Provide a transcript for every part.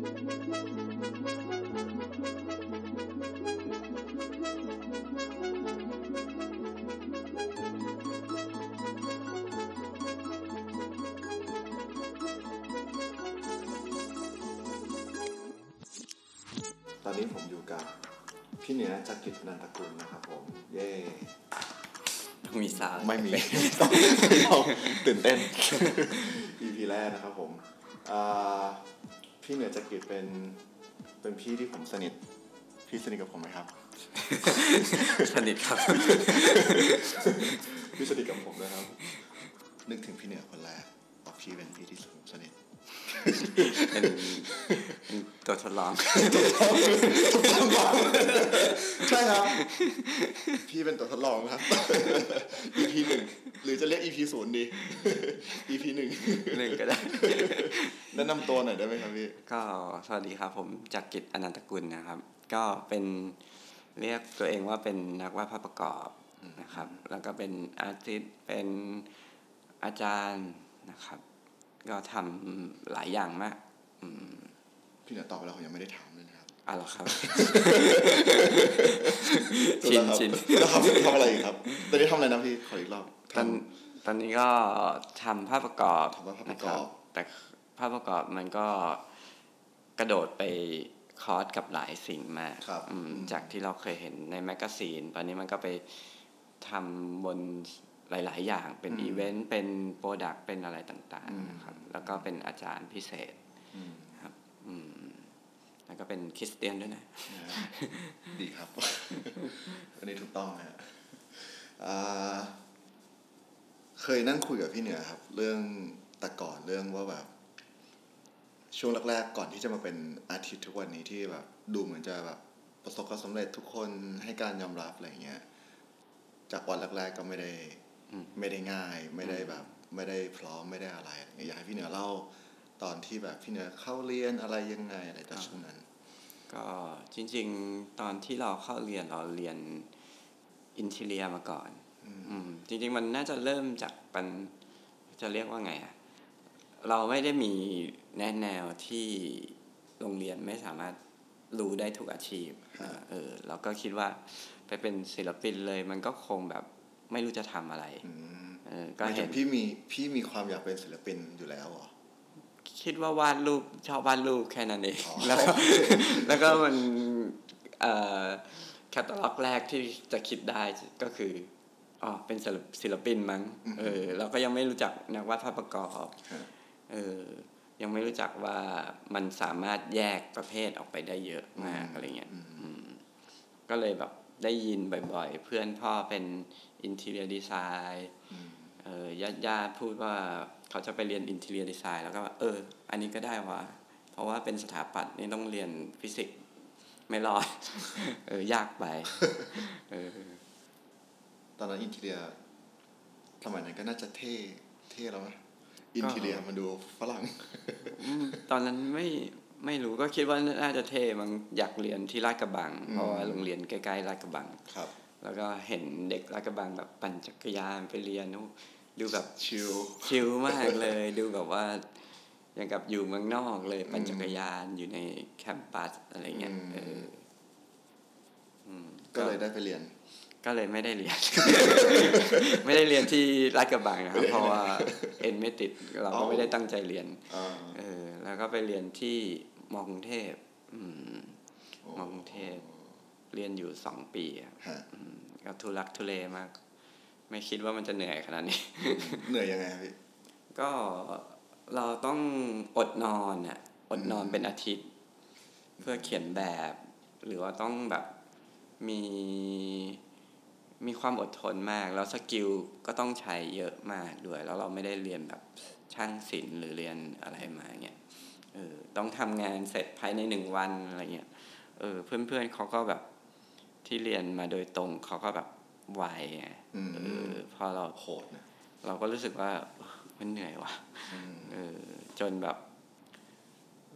ตอนนี้ผมอยู่กับพี่เหนือจักริดนันทกุลนะครับผม เย้ต้องมีสาวไม่มีต้องต้องตื่นเต้น EP แรกนะครับผมอ่า พี่เหนือจักริดเป็นเป็นพี่ที่ผมสนิท พี่สนิทกับผมไหมครับ สนิทครับ พี่สนิทกับผมนะครับ นึกถึงพี่เหนือคนแรกบอกพี่เป็นพี่ที่ผมสนิท เป็นเป็นตัวทดลองใช่ครับ พี่เป็นตัวทดลองครับ EP หนึ่งหรือจะเรียก EP ศูนย์ดี EP หนึ่งหนึ่งก็ได้แนะนำตัวหน่อยได้ไหมครับพี่ ก็สวัสดีครับผมจากกิจอนันตกุลนะครับ ก็เป็นเรียกตัวเองว่าเป็นนักวาดภาพประกอบนะครับ แล้วก็เป็นอาร์ติสต์เป็นอาจารย์นะครับ ก็ทำหลายอย่างมากอืมพี่เหนือตอบไปแล้วผมยังไม่ได้ถามเลยนะครับอะเหรอครับ ชินชินแล้วครับทำอะไรอีกครับ ตอนนี้ทำอะไรนะพี่ขออีกรอบตอนตอนนี้ก็ทำภาพประกอบทำภาพประกอบนคแต่ภาพประกอบมันก็กระโดดไป cross กับหลายสิ่งมากครับอืมจากที่เราเคยเห็นใน magazine ตอนนี้มันก็ไปทำบน หลาย ๆ อย่างเป็นอืมอีเวนต์เป็น product เป็นอะไรต่างอืมๆนะครับ แล้วก็เป็นอาจารย์พิเศษอืมครับอืมแล้วก็เป็นคริสเตียนด้วยนะนะฮะดีครับ อันนี้ถูกต้องนะฮะอ่าเคยนั่งคุยกับพี่เหนือครับ เรื่องแต่ก่อนเรื่องว่าแบบ ช่วงแรก ๆ ก่อนที่จะมาเป็นอาทิตย์ทุกวันนี้ที่แบบ ดูเหมือนจะแบบประสบความสำเร็จทุกคนให้การยอมรับอะไรเงี้ยจากวันแรก ๆ ก็ไม่ได้อืม ไม่ได้ง่ายไม่ได้แบบ ไม่ได้พร้อมไม่ได้อะไรอะไรเงี้ยอยากให้พี่เหนือเล่าตอนที่แบบพี่เหนือเข้าเรียนอะไรยังไงอะไรตอนช่วงนั้น ก็จริง ๆ ตอนที่เราเข้าเรียนเราเรียนอินเทเลียมาก่อน อืมจริง ๆ มันน่าจะเริ่มจากปันจะเรียกว่าไงอะเราไม่ได้มีแนะแนวที่โรงเรียนไม่สามารถรู้ได้ทุกอาชีพครับเออเราก็คิดว่าไปเป็นศิลปินเลยมันก็คงแบบ ไม่รู้จะทำอะไรอืมเออหก็มายถึเห็นงพี่มีพี่มีความอยากเป็นศิลปินอยู่แล้วเหรอคิดว่าวาดรูปชอบวาดรูปแค่นั้นเองอ๋อแล้วก็แล้วก็มันเอ่อแคตตาล็อกแรกที่จะคิดได้ก็คืออ๋อเป็นศิลปศิลปินมั้งเออเราก็ยังไม่รู้จักนักวาดภาพประกอบฮะเออยังไม่รู้จักว่ามันสามารถแยกประเภทออกไปได้เยอะมากอะไรเงี้ยอืมก็เลยแบบได้ยินบ่อย ๆ เพื่อนพ่อเป็น อินเท i รียดีไซน์อืมเออญาติญาติพูดว่าเขาจะไปเรียนอินเท i รียดีไซน์แล้วก็ว่าเออ อันนี้ก็ได้วะเพราะว่าเป็นสถาปัตย์นี่ต้องเรียนฟิสิกส์ไม่รอด เออ ยากไป เออ ตอนนั้น interior สมัยนั้นก็น่าจะเท่เท่แล้วไหม interior มันดูฝรั่งอืมตอนนั้นไม่ไม่รู้ก็คิดว่าน่าจะเท่มังอยากเรียนที่ลาดกระบัง เพราะว่าโรงเรียนใกล้ๆลาดกระบัง ครับ แล้วก็เห็นเด็กลาดกระบังแบบปั่นจักรยานไปเรียนโอ้ดูแบบชิลชิลมากเลย ดูแบบว่าอย่างกับอยู่เมืองนอกเลยปั่นจักรยานอยู่ในแคมปัสอะไรเงี้ยเอออืมก็เลยได้ไปเรียน ก็เลยไม่ได้เรียน ไม่ได้เรียนที่ลาดกระบังนะครับ เพราะว่าเอ็นไม่ติดเราก็ไม่ได้ตั้งใจเรียนอ่าเออ แล้วก็ไปเรียนที่มอกรุงเทพอืมโอ้มอกรุงเทพ เรียนอยู่สองปีอะฮะอืมก็ทุลักทุเลมาก ไม่คิดว่ามันจะเหนื่อยขนาดนี้ เหนื่อยยังไงครับพี่ ก็เราต้องอดนอนอะอดนอนเป็นอาทิตย์ เพื่อเขียนแบบ หรือว่าต้องแบบมีมีความอดทนมาก แล้วสกิลก็ต้องใช้เยอะมากด้วย แล้วเราไม่ได้เรียนแบบช่างศิลป์หรือเรียนอะไรมาเงี้ยเออต้องทำงานเสร็จภายในหนึ่งวันอะไรเงี้ยเออเพื่อนๆเขาก็แบบ ที่เรียนมาโดยตรงเขาก็แบบไวไงอืมเออพอเราโหดนะเราก็รู้สึกว่าเออมันเหนื่อยว่ะอืมเออจนแบบ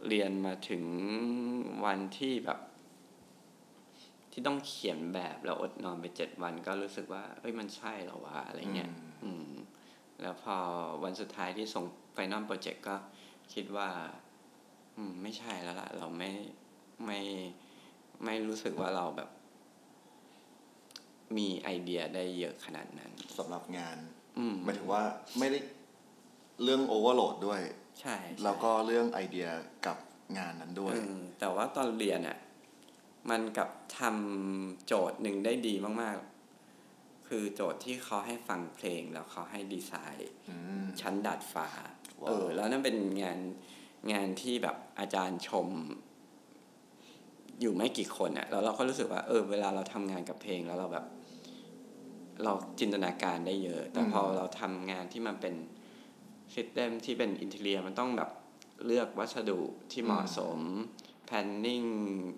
เรียนมาถึงวันที่แบบ ที่ต้องเขียนแบบแล้วอดนอนไปเจ็ดวันก็รู้สึกว่าเอ้ยมันใช่เหรอวะอะไรเงี้ยอืม แล้วพอวันสุดท้ายที่ส่ง final project ก็คิดว่า อืม ไม่ใช่แล้วล่ะ เราไม่ไม่ไม่รู้สึกว่าเราแบบ มีไอเดียได้เยอะขนาดนั้นสำหรับงานอืมหมายถึงว่าไม่ได้เรื่อง overload ด้วย ใช่ใช่แล้วก็เรื่องไอเดียกับงานนั้นด้วยเออแต่ว่าตอนเรียนอะ มันกับทำโจทย์หนึ่งได้ดีมาก ๆ คือโจทย์ที่เขาให้ฟังเพลงแล้วเขาให้ดีไซน์อืมชั้นดาดฟ้าว้าวเออ แล้วนั่นเป็นงานงานที่แบบอาจารย์ชม อยู่ไม่กี่คนอะแล้วเราก็รู้สึกว่าเออเวลาเราทำงานกับเพลงแล้วเราแบบ เราจินตนาการได้เยอะ แต่พอเราทำงานที่มันเป็นซิสเต็มที่เป็นอินเทเรียมันต้องแบบเลือกวัสดุที่เหมาะสมแพนนิ่ง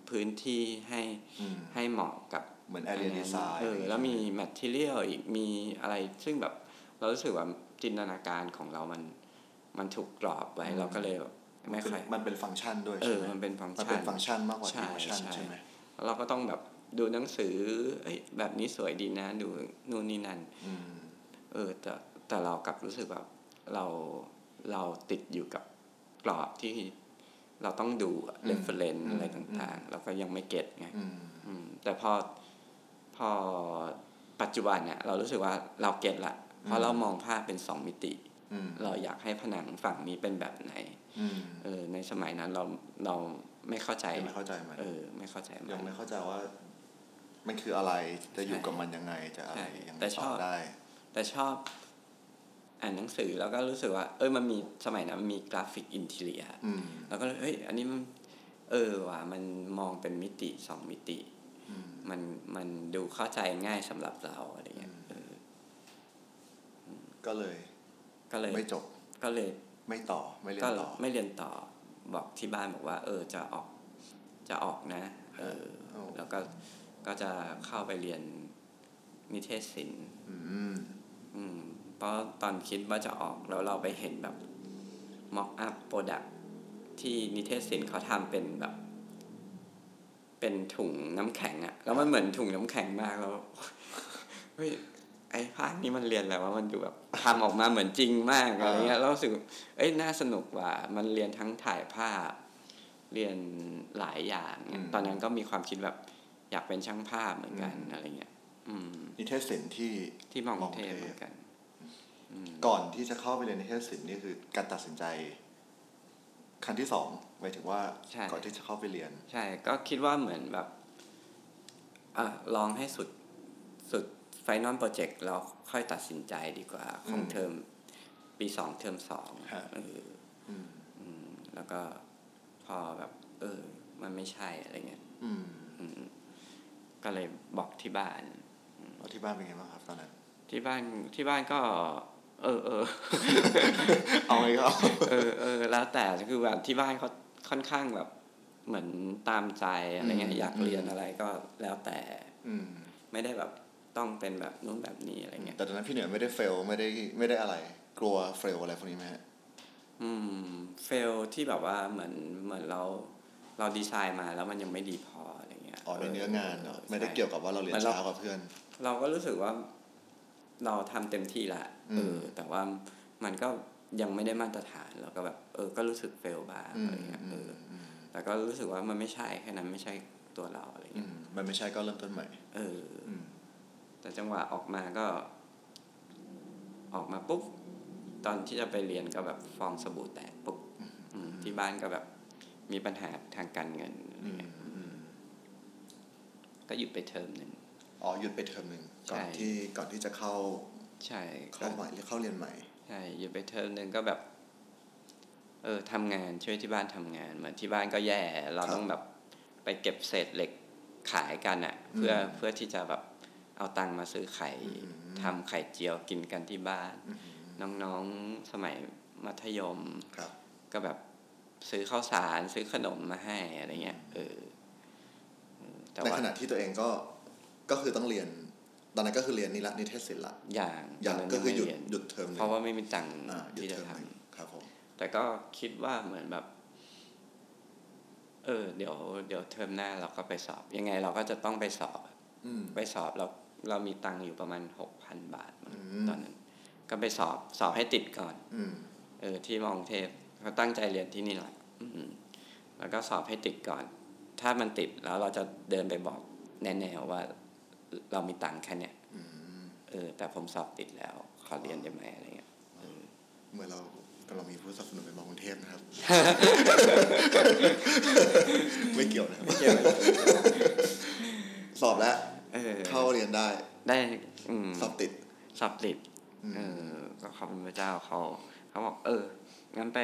พื้นที่ให้อืมให้เหมาะกับเหมือน area นนั้น design เออแล้วมี material อีกมีอะไร ซึ่งแบบเรารู้สึกว่าจินตนาการของเรามันมันถูกกรอบไว้ เราก็เลยแบบ ไม่ค่อยมันเป็นฟังก์ชันด้วยเอใช่อไหมมันเป็นฟังก์มันชัเป็นนฟังก์ชันมากกว่าใช่ฟังก์ชันใช่ใช่ไหมแล้วเราก็ต้องแบบดูหนังสือเอ้ยแบบนี้สวยดีนะ ดูนู่นนี่นั่นอืมเออแต่แต่เรากลับรู้สึกแบบเราเราติดอยู่กับกรอบที่เราต้องดู reference อืมอะไรต่างๆ เราก็ยังไม่ get ไงอืมอืมแต่พอพอปัจจุบันเนี่ยเรารู้สึกว่าเรา get ละเพราะเรามองภาพเป็นสองมิติอืมเราอยากให้ผนังฝั่งนี้เป็นแบบไหนอืม เออ ในสมัยนั้นเราเราไม่เข้าใจยังไม่เข้าใจมันเออ ไม่เข้าใจมันยังไม่เข้าใจว่ามันคืออะไรจะอยู่กับมันยังไงจะอะไรใช่ยังไงแต่ชอบได้ต่อ แต่ชอบ อ่านหนังสือแล้วก็รู้สึกว่า เออมันมีสมัยนั้นมันมี graphic interior อืมแล้วก็เลยเฮ้ยอันนี้มันเออว่ะมันมองเป็นมิติสองมิติอืมมันมันดูเข้าใจง่ายสำหรับเราอะไรเงี้ยเออก็เลย ก็เลยไม่จบก็เลย ไม่ต่อก็ไม่เรียนต่อไม่เรียนต่อบอกที่บ้านบอกว่า เออจะออกจะออกนะ เออโอ้แล้วก็ก็จะเข้าไปเรียนนิเทศศิลป์อืมอืมเพราะตอนคิดว่าจะออกแล้วเราไปเห็นแบบ mock up product ที่นิเทศศิลป์เขาทำเป็นแบบ เป็นถุงน้ำแข็งอะแล้วมันเหมือนถุงน้ำแข็งมากแล้วเฮ้ยไอ้ภาคนี้มันเรียนอะไรว่ามันดูแบบทำออกมาเหมือนจริงมากอะไรเงี้ยแล้วรู้สึกเอ้ยน่าสนุกว่ะมันเรียนทั้งถ่ายภาพ เรียนหลายอย่างเนี่ยตอนนั้นก็มีความคิดแบบอยากเป็นช่างภาพเหมือนกันอะไรเงี้ยอืมนิเทศศิลป์ที่ที่มองมองเทพเทพเหมือนกันก่อนที่จะเข้าไปเรียนนิเทศศิลป์นี่คือการตัดสินใจครั้งที่สองหมายถึงว่าใช่ก่อนที่จะเข้าไปเรียน ใช่ ก็คิดว่าเหมือนแบบอะลองให้สุดสุด final project แล้วค่อยตัดสินใจดีกว่าของอืมเทอมปีสองเทอมสองฮะเอออืมอืมแล้วก็พอแบบ เออ มันไม่ใช่อะไรเงี้ยอืมอืมก็เลยบอกที่บ้านแล้วที่บ้านเป็นไงบ้างครับตอนนั้น ที่บ้านที่บ้านก็ เออเออเอาไงก็เอาเออเออแล้วแต่คือแบบที่บ้านเขาค่อนข้างแบบ เหมือนตามใจอะไรเงี้ยอยากเรียนอะไรก็แล้วแต่ อืมไม่ได้แบบ ต้องเป็นแบบนู้นแบบนี้อะไรเงี้ยแต่ตอนนั้นพี่เหนือไม่ได้เฟลไม่ได้ไม่ได้อะไร กลัวเฟลอะไรพวกนี้ไหมฮะอืมเฟลที่แบบว่าเหมือนเหมือนเราเราดีไซน์มาแล้วมันยังไม่ดีพออะไรเงี้ยอ๋อในเนื้องานเนาะไม่ได้ใช่เกี่ยวกับว่าเราเรียนมันเราช้ากว่าเพื่อน เราก็รู้สึกว่าเราทำเต็มที่ละอืมเออแต่ว่ามันก็ยังไม่ได้มาตรฐานเราก็แบบ เออ ก็รู้สึกเฟลบ้างอือะไรมเงี้ยอืเอมออืมแต่ก็รู้สึกว่ามันไม่ใช่แค่นั้นไม่ใช่ตัวเราอะไรอืเงี้ยมมันไม่ใช่ก็เริ่มต้นใหม่ เอออืม แต่จังหวะออกมาก็ ออกมาปุ๊บ ตอนที่จะไปเรียนก็แบบฟองสบู่แตกปุ๊บอืมที่บ้านก็แบบมีปัญหาทางการเงินอะไรอืมเงี้ยอืมก็หยุดไปเทอมหนึ่งอ๋อหยุดไปเทอมหนึ่งก่อนใช่ที่ก่อนที่จะเข้า ใช่ก็เข้าใหม่หรือเข้าเรียนใหม่ใช่หยุดไปเทอมหนึ่งก็แบบ เออทำงานช่วยที่บ้านทำงานเหมือนที่บ้านก็แย่ เราครับต้องแบบไปเก็บเศษเหล็กขายกันอะ่ะ เพื่อเพื่อที่จะแบบ เอาตังค์มาซื้อไข่ทำไข่เจียวกินกันที่บ้านอืมน้องๆสมัยมัธยมครับก็แบบซื้อข้าวสารซื้อขนมมาให้อะไรเงี้ยเออเออแต่ในว่าขณะที่ตัวเองก็ก็คือต้องเรียนตอนนั้นก็คือเรียนนิรัตนิเทศศิลป์ละอย่างอย่างตนนั้นก็คือหยุดไม่เรีนหยุดเทอมหนึ่งเพราะว่าไม่มีตังค์อ่าหยุดที่เทจะอมทำหนึ่งครับผมแต่ก็คิดว่าเหมือนแบบ เออ เดี๋ยว เดี๋ยวเทอมหน้าเราก็ไปสอบ ยังไงเราก็จะต้องไปสอบอืมไปสอบเรา เรามีตังค์อยู่ประมาณหกพันบาทมั้งอืมตอนนั้น ก็ไปสอบสอบให้ติดก่อนอืมเออ ที่มองเทพเขาตั้งใจเรียนที่นี่แหละอืมแล้วก็สอบให้ติดก่อน ถ้ามันติดแล้วเราจะเดินไปบอกแน่ ๆ ว่า เรามีตังค์แค่เนี้ยอืมเออ แต่ผมสอบติดแล้ว ขอเรียนได้ไหมอะไรเงี้ยเหมือนเรากำลังมีผู้สนับสนุนเป็นมอกรุงเทพนะครับ ไม่เกี่ยวนะครับไม่เกี่ยวสอบ แล้วเออเข้าเรียนได้ ได้อืมสอบติดสอบติดอืมเออก็ขอบคุณพระเจ้าเขาเขาบอกเอองั้นไป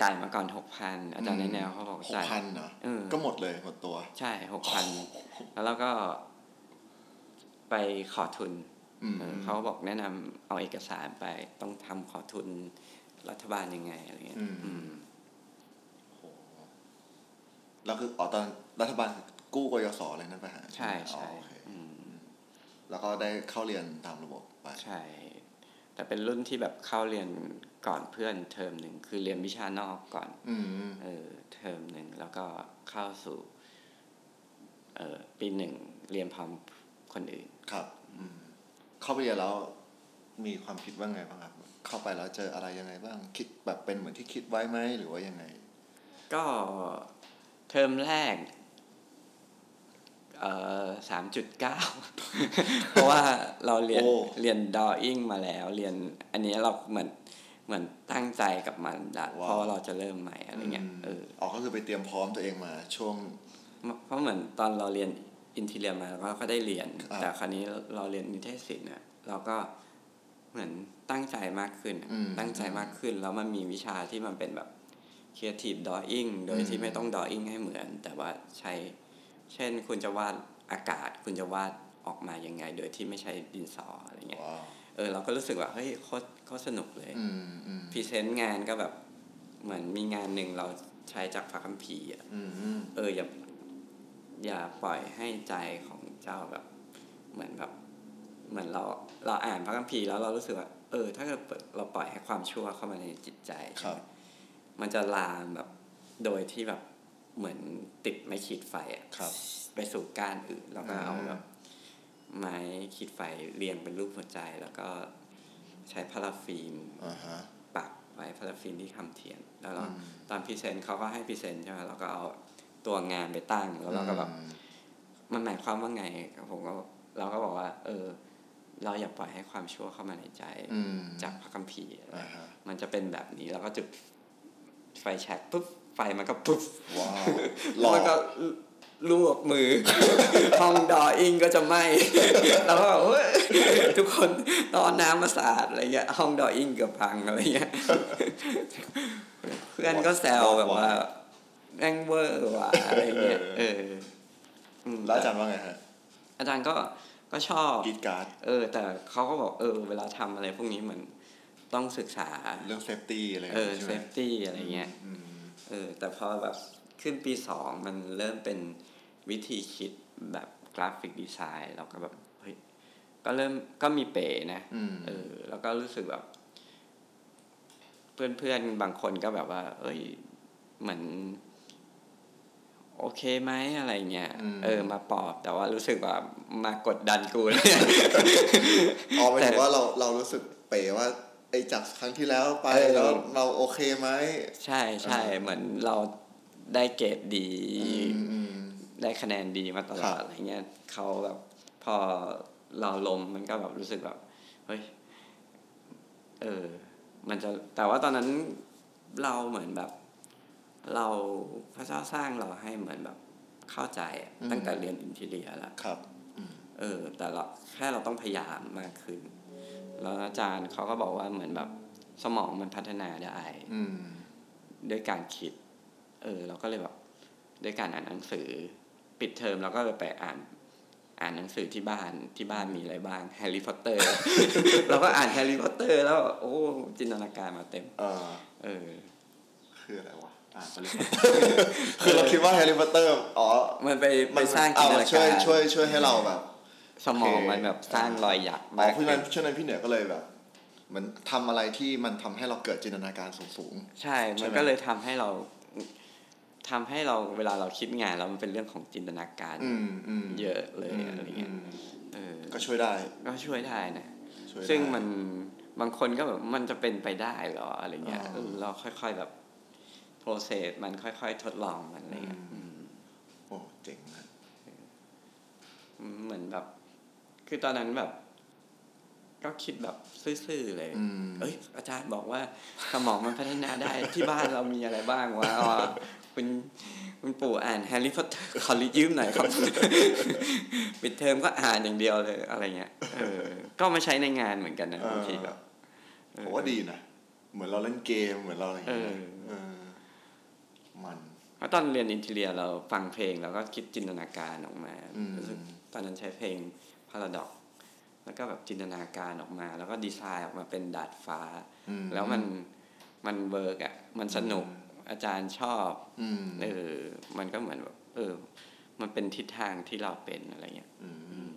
จ่ายมาก่อนหกพันอาจารย์ในแนวเขาบอกหกจ่ายพันเหรอเออก็หมดเลยหมดตัว ใช่หกพันแล้วเราก็ ไปขอทุนอืมเออเขาบอกแนะนำเอาเอกสารไปต้องทำขอทุนรัฐบาลยังไงอะไรเงี้ยอืมอืมโอ้โหแล้วคืออ๋อตอนรัฐบาล กู้กยศอะไรนั่นไปหาใช่อ๋อใช่โอเคอืมแล้วก็ได้เข้าเรียนตามระบบไปใช่ แต่เป็นรุ่นที่แบบเข้าเรียนก่อนเพื่อนเทอมหนึ่งคือเรียนวิชานอกก่อนอืมเออเทอมหนึ่งแล้วก็เข้าสู่ เออปีหนึ่งเรียนพร้อมคนอื่นครับอืมเข้าไปเรียนแล้วมีความคิดว่าไงบ้างครับ เข้าไปแล้วเจออะไรยังไงบ้าง คิดแบบเป็นเหมือนที่คิดไว้ไหมหรือว่ายังไง ก็เทอมแรก เอ่อสามจุดเก้าเพราะว่าเราเรียนโอ้เรียนดออิ่งมาแล้วเรียนอันนี้เราเหมือนเหมือนตั้งใจกับมันละเพราะว่าเราจะเริ่มใหม่อะไรเงี้ยมเอออ๋อก็คือไปเตรียมพร้อมตัวเองมาช่วง เพราะเหมือนตอนเราเรียนอินทีเรียมาเราก็ได้เรียนครับแต่คราวนี้เราเรียนนิเทศศิลป์เนี่ยเราก็เหมือนตั้งใจมากขึ้นอะอืมตั้งใจมากขึ้นแล้วมันมีวิชาที่มันเป็นแบบ creative drawing โดยอืที่มไม่ต้อง drawing ให้เหมือน แต่ว่าใช้ เช่นคุณจะวาดอากาศ คุณจะวาดออกมายังไง โดยที่ไม่ใช้ดินสออะไรเงี้ยว้าวเออเราก็รู้สึกว่าเฮ้ยโคตรโคตรสนุกเลยอืมอืมพรีเซนต์งานก็แบบเหมือนมีงานหนึ่งเราใช้จากพระคัมภีร์อะอืมอืมเอออย่าอย่าปล่อยให้ใจของเจ้าแบบ เหมือนแบบเหมือนเราเราอ่านพระคัมภีร์แล้วเรารู้สึกว่าเออ ถ้าเกิดเราปล่อยให้ความชั่วเข้ามาในจิตใจครับมันจะลามแบบโดยที่แบบ เหมือนติดไม้ขีดไฟอะครับ ไปสู่ก้านอื่นแล้วก็เอาอืมแบบไม้ขีดไฟเรียงเป็นรูปหัวใจ แล้วก็ใช้พาราฟิล์มอ่าฮะปักไว้พาราฟิล์มที่ทำเทียน แล้วเราอืมตอน present เขาก็ให้ present ใช่ไหมเราก็เอาตัวงานไปตั้งแล้วเราก็แบบอืมมันหมายความว่าไงผมก็เราก็บอกว่า เออ เราอย่าปล่อยให้ความชั่วเข้ามาในใจอืมจากพระคัมภีร์อ่าฮะมันจะเป็นแบบนี้แล้วก็จุดไฟแช็กปุ๊บ ไฟมันก็ปุ๊บว้าวหแล้ล่วอมันก็ลวกมือห้องดออิงก็จะไหม้แล้วก็แบบเฮ้ยทุกคนตอนน้ำมาสาดอะไรเงี้ยห้องดออิงเกือบพังอะไรเงี้ยเพื่อนก็แซวแบบว่าแม่งเวอร์ว่ะอะไรเงี้ยเอออืมแล้วอาจารย์ว่าไงฮะ อาจารย์ก็ก็ชอบกรีดการ์ดเออ แต่เขาก็บอกเออ เวลาทำอะไรพวกนี้เหมือนต้องศึกษาเรื่อง safety อะไรเออใช่เซไหม safety อะไรเงี้ยอืม เออแต่พอแบบขึ้นปีสองมันเริ่มเป็นวิธีคิดแบบ graphic design เราก็แบบเฮ้ยก็เริ่มก็มีเป๋นะอืมเออ แล้วก็รู้สึกแบบ เพื่อนๆบางคนก็แบบว่า เอ้ยเหมือนโอเคไหมอะไรเงี้ยอืมเออมาปลอบ แต่ว่ารู้สึกว่ามากดดันกูเลยอ๋อหมายถึแต่งว่าเราเรารู้สึกเป๋ว่า ไอ้จากครั้งที่แล้วไปเออแล้วเราโอเคไหมใช่ใช่เออเหมือนเราได้เกรดดีอืมอืมได้คะแนนดีมาตลอครัดบอะไรเงี้ยเขาแบบพอเราลมมันก็แบบรู้สึกแบบเฮ้ยเออ มันจะแต่ว่าตอนนั้นเราเหมือนแบบ เราพระเจ้าสร้างเราให้เหมือนแบบเข้าใจอะตั้งแต่เรียนอินทีเรียแล้วครับอืมเออ แต่เราแค่เราต้องพยายามมากขึ้น แล้วอาจารย์เขาก็บอกว่าเหมือนแบบสมองมันพัฒนาได้อืมด้วยการคิด เออ เราก็เลยแบบด้วยการอ่านหนังสือ ปิดเทอมเราก็ไปอ่านอ่านหนังสือที่บ้านที่บ้านมีอะไรบ้างแฮร์รี่พอตเตอร์เราก็อ่านแฮร์รี่พอตเตอร์แล้ว โอ้จินตนาการมาเต็ม เออ เออ คืออะไรวะอ่านไปเลยคือเราคิดว่าแฮร์รี่พอตเตอร์อ๋อมันไปไปสร้างจินตนาการช่วยช่วยช่วยให้เราแบบ สมองโอเคมันแบบสร้างรอยหยักอ๋อมากเพราะฉะนั้นช่วงนั้นพี่เหนือก็เลยแบบเหมือนทำอะไรที่มันทำให้เราเกิดจินตนาการสูงใช่ใช่ มันไหมก็เลยทำให้เราทำให้เราเวลาเราคิดงานแล้วมันเป็นเรื่องของจินตนาการๆอืมอืมเยอะเลยมอะไรเงี้ยอืมเออก็ช่วยได้ ก็ช่วยได้นะช่วยได้ซึ่งมันบางคนก็แบบมันจะเป็นไปได้เหรออะไรเงี้ยอ่าเออเราค่อยๆแบบ process มันค่อย ๆ ทดลองมันอะไรเงี้ยอืมอืมโอ้เจ๋งนะเหมือนแบบ คือตอนนั้นแบบ ก็คิดแบบซื่อๆเลยอืมเอ้ย อาจารย์บอกว่าสมองมันพัฒนาได้ที่บ้านเรามีอะไรบ้างวะอ๋อคุณคุณปู่อ่านแฮร์รี่พอตเตอร์ขอรียืมหน่อยครับปิดเทอมก็อ่านอย่างเดียวเลยอะไรเงี้ยเออ ก็มาใช้ในงานเหมือนกันนะเออบางทีแบบเออผมว่าดีนะเหมือนเราเล่นเกมเหมือนเราอะไรอย่างเงี้ยเออเออมันเพราะตอนเรียน interior เราฟังเพลงเราก็คิดจินตนาการออกมาอืมรู้สึกตอนนั้นใช้เพลง Paradox แล้วก็แบบจินตนาการออกมา แล้วก็ดีไซน์ออกมาเป็นดาดฟ้าอืมแล้วมันมัน work อะมันสนุกอาจารย์ชอบอืมเออมันก็เหมือนแบบเออ มันเป็นทิศทางที่เราเป็นอะไรเงี้ยอืมอืม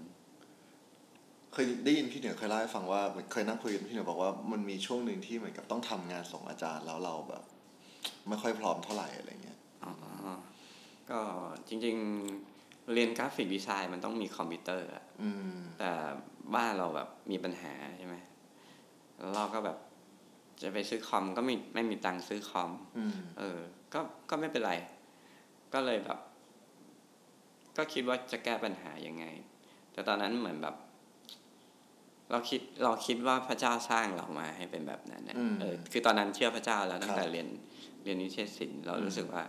เคยได้ยินพี่เหนือเคยเล่าให้ฟังว่าเคยนั่งคุยกันพี่เหนือบอกว่ามันมีช่วงหนึ่งที่เหมือนกับต้องทำงานส่งอาจารย์แล้วเราแบบ ไม่ค่อยพร้อมเท่าไหร่อะไรเงี้ยอ๋อก็จริง ๆ เรียนกราฟิกดีไซน์มันต้องมีคอมพิวเตอร์อะอืมแต่บ้านเราแบบมีปัญหาใช่ไหมแล้วเราก็แบบจะไปซื้อคอมก็ไม่ไม่มีตังค์ซื้อคอมอืมเออ ก็ก็ไม่เป็นไร ก็เลยแบบ ก็คิดว่าจะแก้ปัญหายังไง แต่ตอนนั้นเหมือนแบบ เราคิดเราคิดว่าพระเจ้าสร้างเรามาให้เป็นแบบนั้นนะอืมเออ คือตอนนั้นเชื่อพระเจ้าแล้วตั้ครังบแต่เรียนเรียนนิเทศศิลป์เราอืมรู้สึกว่า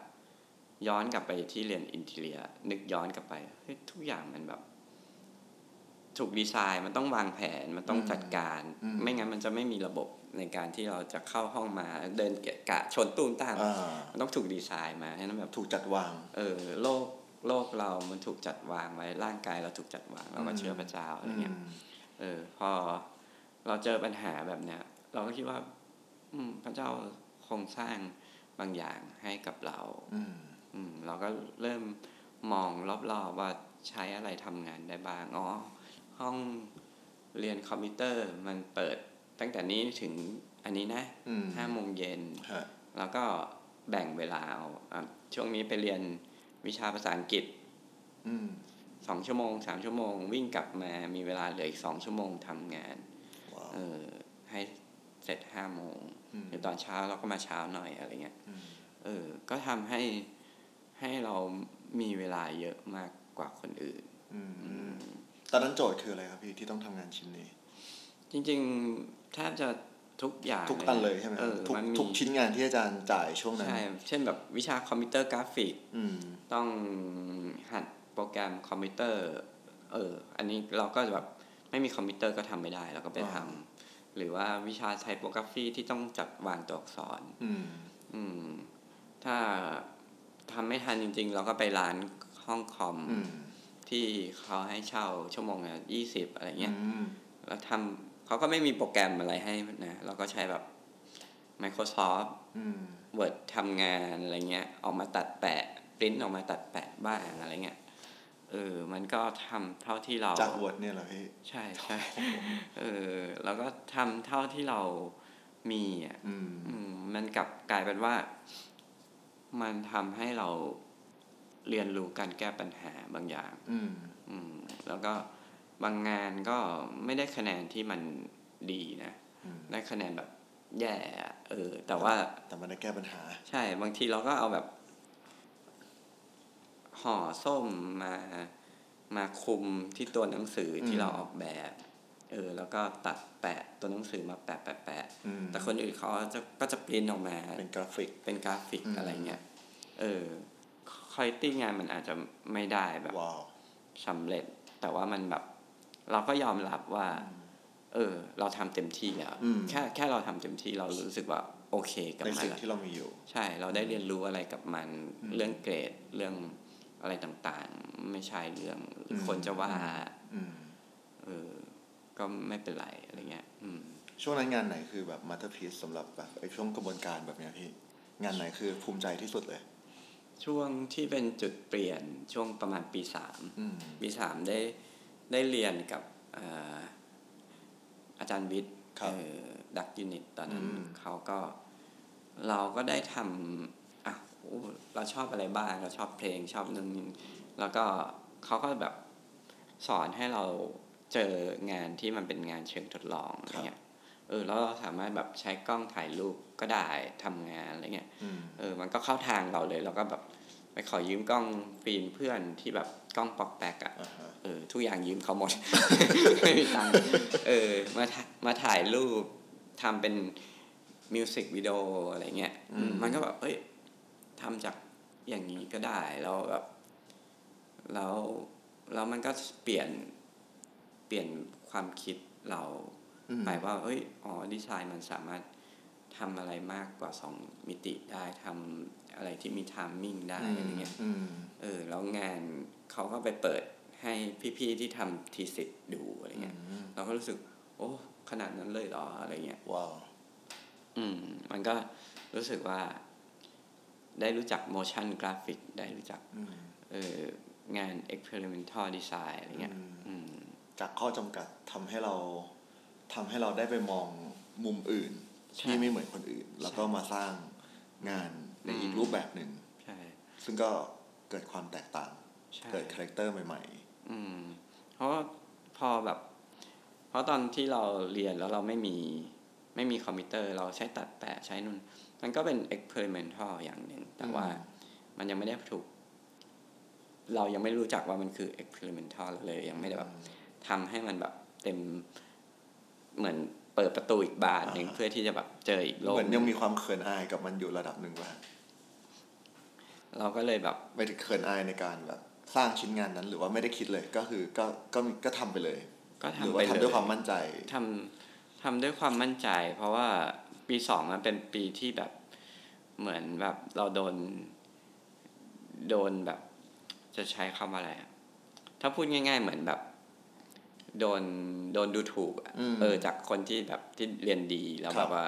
ย้อนกลับไปที่เรียนอินเทเรียนึกย้อนกลับไปเฮ้ยทุกอย่างมันแบบ ถูกดีไซน์มันต้องวางแผนมันต้องจัดการอืมไม่งั้นมันจะไม่มีระบบในการที่เราจะเข้าห้องมาเดินเกะกะชนตูมตามอ่ามันต้องถูกดีไซน์มาให้นั้นแบบถูกจัดวาง เออโลกโลกเรามันถูกจัดวางไว้ร่างกายเราถูกจัดวางเราก็เชื่อพระเจ้าอะไรเงี้ยมเออ พอเราเจอปัญหาแบบเนี้ย เราก็คิดว่า อืมพระเจ้าคงสร้างบางอย่างให้กับเรา อืม อืมเราก็เริ่มมองรอบๆว่าใช้อะไรทำงานได้บ้าง อ๋อ ห้องเรียนคอมพิวเตอร์มันเปิดตั้งแต่นี้ถึงอันนี้นะอืมห้าโมงเย็นฮะแล้วก็แบ่งเวลาเอาอะช่วงนี้ไปเรียนวิชาภาษาอังกฤษอืมสองชั่วโมงสามชั่วโมง วิ่งกลับมามีเวลาเหลืออีกสองชั่วโมงทำงานว้าวเออให้เสร็จห้าโมงอืมเดี๋ยวตอนเช้าเราก็มาเช้าหน่อยอะไรเงี้ยอืมเออ ก็ทำให้ ให้เรามีเวลาเยอะมากกว่าคนอื่นอืมตอนนั้นโจทย์คืออะไรครับพี่ที่ต้องทำงานชิ้นนี้ จริงๆแทบจะทุกอย่างทุกอันเลยใช่ไหมเออทุกมันมีทุกชิ้นงานที่อาจารย์จ่ายช่วงนั้นใช่เช่นแบบวิชาคอมพิวเตอร์กราฟิกอืมต้องหัดโปรแกรมคอมพิวเตอร์ เออ อันนี้เราก็แบบไม่มีคอมพิวเตอร์ก็ทำไม่ได้เราก็ไปทำหรือว่าวิชา typography ที่ต้องจัดวางตัวอักษร อืมอืมถ้า ทำไม่ทันจริง ๆ เราก็ไปร้านห้องคอมอืมที่เขาให้เช่าชั่วโมงละยี่สิบอะไรเงี้ยอืมแล้วทำเขาก็ไม่มีโปรแกรมอะไรให้นะ เราก็ใช้แบบ Microsoft อืม Word ทำงานอะไรเงี้ย ออกมาตัดแปะปริ้นออกมาตัดแปะบ้างอะไรเงี้ยเออ มันก็ทำเท่าที่เราจากวดเนี่ยเหรอพี่ ใช่ใช่เออ แล้วก็ทำเท่าที่เรามีอะอืมอืม มันกลับกลายเป็นว่า มันทำให้เราเรียนรู้การแก้ปัญหาบางอย่าง อืม อืม แล้วก็บางงานก็ไม่ได้คะแนนที่มันดีนะ อืม ได้คะแนนแบบแย่อะเออ แต่ว่า แต่มันได้แก้ปัญหา ใช่ บางทีเราก็เอาแบบ ห่อส้มมามาคุมที่ตัวหนังสือที่อืม เราออกแบบ เออแล้วก็ตัดแปะตัวหนังสือมาแปะแปะแปะอืมแต่คนอื่นเขาจะก็จะปริ้นออกมาเป็นกราฟิกเป็นกราฟิกอืมอะไรเงี้ยเออคุณภาพงานมันอาจจะไม่ได้แบบ wow สำเร็จ แต่ว่ามันแบบ เราก็ยอมรับว่า เออ เราทำเต็มที่แล้วอืมแค่แค่เราทำเต็มที่เรารู้สึกว่าโอเคกับในมันสิ่งละที่เรามีอยู่ ใช่ เราได้เรียนรู้อะไรกับมันอืมเรื่องเกรดเรื่องอะไรต่างๆ ไม่ใช่เรื่องอืมคนจะว่าอืมเออ ก็ไม่เป็นไรอะไรเงี้ยอืมช่วงนั้นงานไหนคือแบบ masterpiece สำหรับแบบไอ้ช่วงกระบวนการแบบเนี้ยพี่ งานไหนคือภูมิใจที่สุดเลย ช่วงที่เป็นจุดเปลี่ยนช่วงประมาณปีสามอืมปีสามได้ได้เรียนกับเอ่ออาจารย์วิทย์ครับ Duckunit ตอนนั้นอืม เขาก็เราก็ได้ทำอะโอ้เราชอบอะไรบ้าง เราชอบเพลงชอบนึงแล้วก็เขาก็แบบสอนให้เรา เจองานที่มันเป็นงานเชิงทดลองอะไรเงี้ยเออแล้วเราสามารถแบบใช้กล้องถ่ายรูปก็ได้ทำงานอะไรเงี้ยอืมเออมันก็เข้าทางเราเลยเราก็แบบไปขอยืมกล้องฟิล์มเพื่อนที่แบบกล้องปอกแปกอะอ่าฮะเออทุกอย่างยืมเขาหมดไม่มีตังค์เออมาถ่ามาถ่ายรูปทำเป็นมิวสิกวิดีโออะไรเงี้ยอืมมันก็แบบเอ้ยทำจากอย่างนี้ก็ได้แล้วแบบแล้วแล้วมันก็เปลี่ยน เปลี่ยนความคิดเราอืมไปว่า เอ้ย อ๋อ ดีไซน์มันสามารถทำอะไรมากกว่าสองมิติได้ทำอะไรที่มี timing ได้อะไรเงี้ยอืมเออ แล้วงานเขาก็ไปเปิดให้พี่ๆที่ทำ thesis ดูอะไรเงี้ยอืมเราก็รู้สึก โอ้ ขนาดนั้นเลยเหรออะไรเงี้ย wow อืม มันก็รู้สึกว่า ได้รู้จัก motion graphic ได้รู้จักอืมเอองาน experimental design อะไรเงี้ย อืมอืม จากข้อจำกัดทำให้เราทำให้เราได้ไปมองมุมอื่นใช่ที่ไม่เหมือนคนอื่น แล้วก็มาสร้างงานในอีกอืมรูปแบบหนึ่งใช่ซึ่งก็เกิดความแตกต่างใช่เกิด character ใหม่อืมเพราะว่าพอแบบ เพราะตอนที่เราเรียนแล้วเราไม่มีไม่มีคอมพิวเตอร์เราใช้ตัดแปะใช้นุ่น มันก็เป็น experimental อย่างหนึ่งแต่ว่ามันยังไม่ได้ถูก เรายังไม่รู้จักว่ามันคือ experimental เลยยังไม่ได้แบบ ทำให้มันแบบเต็มเหมือนเปิดประตูอีกบานหนึ่งอ่าฮะเพื่อที่จะแบบเจออีกๆโลกเหมือนหยังนึ่งมีความเขินอายกับมันอยู่ระดับหนึ่งว่าเราก็เลยแบบไม่ถึงเขินอายในการแบบสร้างชิ้นงานนั้น หรือว่าไม่ได้คิดเลยก็คือก็ก็มีก็ทำไปเลยก็หรือทำไปว่าเลทำยด้วยความมั่นใจทำทำด้วยความมั่นใจ เพราะว่าปีสองมันเป็นปีที่แบบเหมือนแบบเราโดน โดนแบบ จะใช้คำว่าอะไรอะถ้าพูดง่าย ๆ เหมือนแบบ โดนโดนดูถูกอะอืมเออ จากคนที่แบบที่เรียนดีแล้วครัแบบบว่า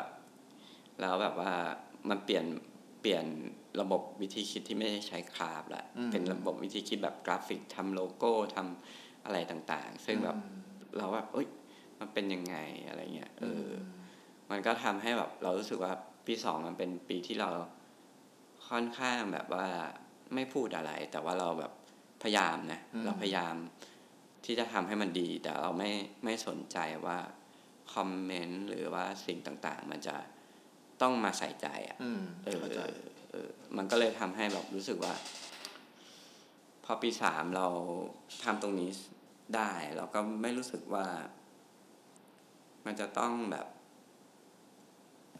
แล้วแบบว่ามันเปลี่ยนเปลี่ยนระบบวิธีคิดที่ไม่ได้ใช้คราฟละอืมเป็นระบบวิธีคิดแบบกราฟิกทำโลโก้ทำอะไรต่างๆ ซึ่งแบบเราแบบเอ้ย มันเป็นยังไงอะไรเงี้ยเอออมันก็ทำให้แบบ เรารู้สึกว่าปีสองมันเป็นปีที่เราค่อนข้างแบบว่าไม่พูดอะไร แต่ว่าเราแบบพยายามนะอืมเราพยายาม ที่จะทำให้มันดี แต่เราไม่ไม่สนใจว่าคอมเมนต์หรือว่าสิ่งต่างๆ มันจะต้องมาใส่ใจอะอืมเออเข้าใจเออ มันก็เลยทำให้แบบรู้สึกว่า พอปีสามเราทำตรงนี้ได้ เราก็ไม่รู้สึกว่า มันจะต้องแบบ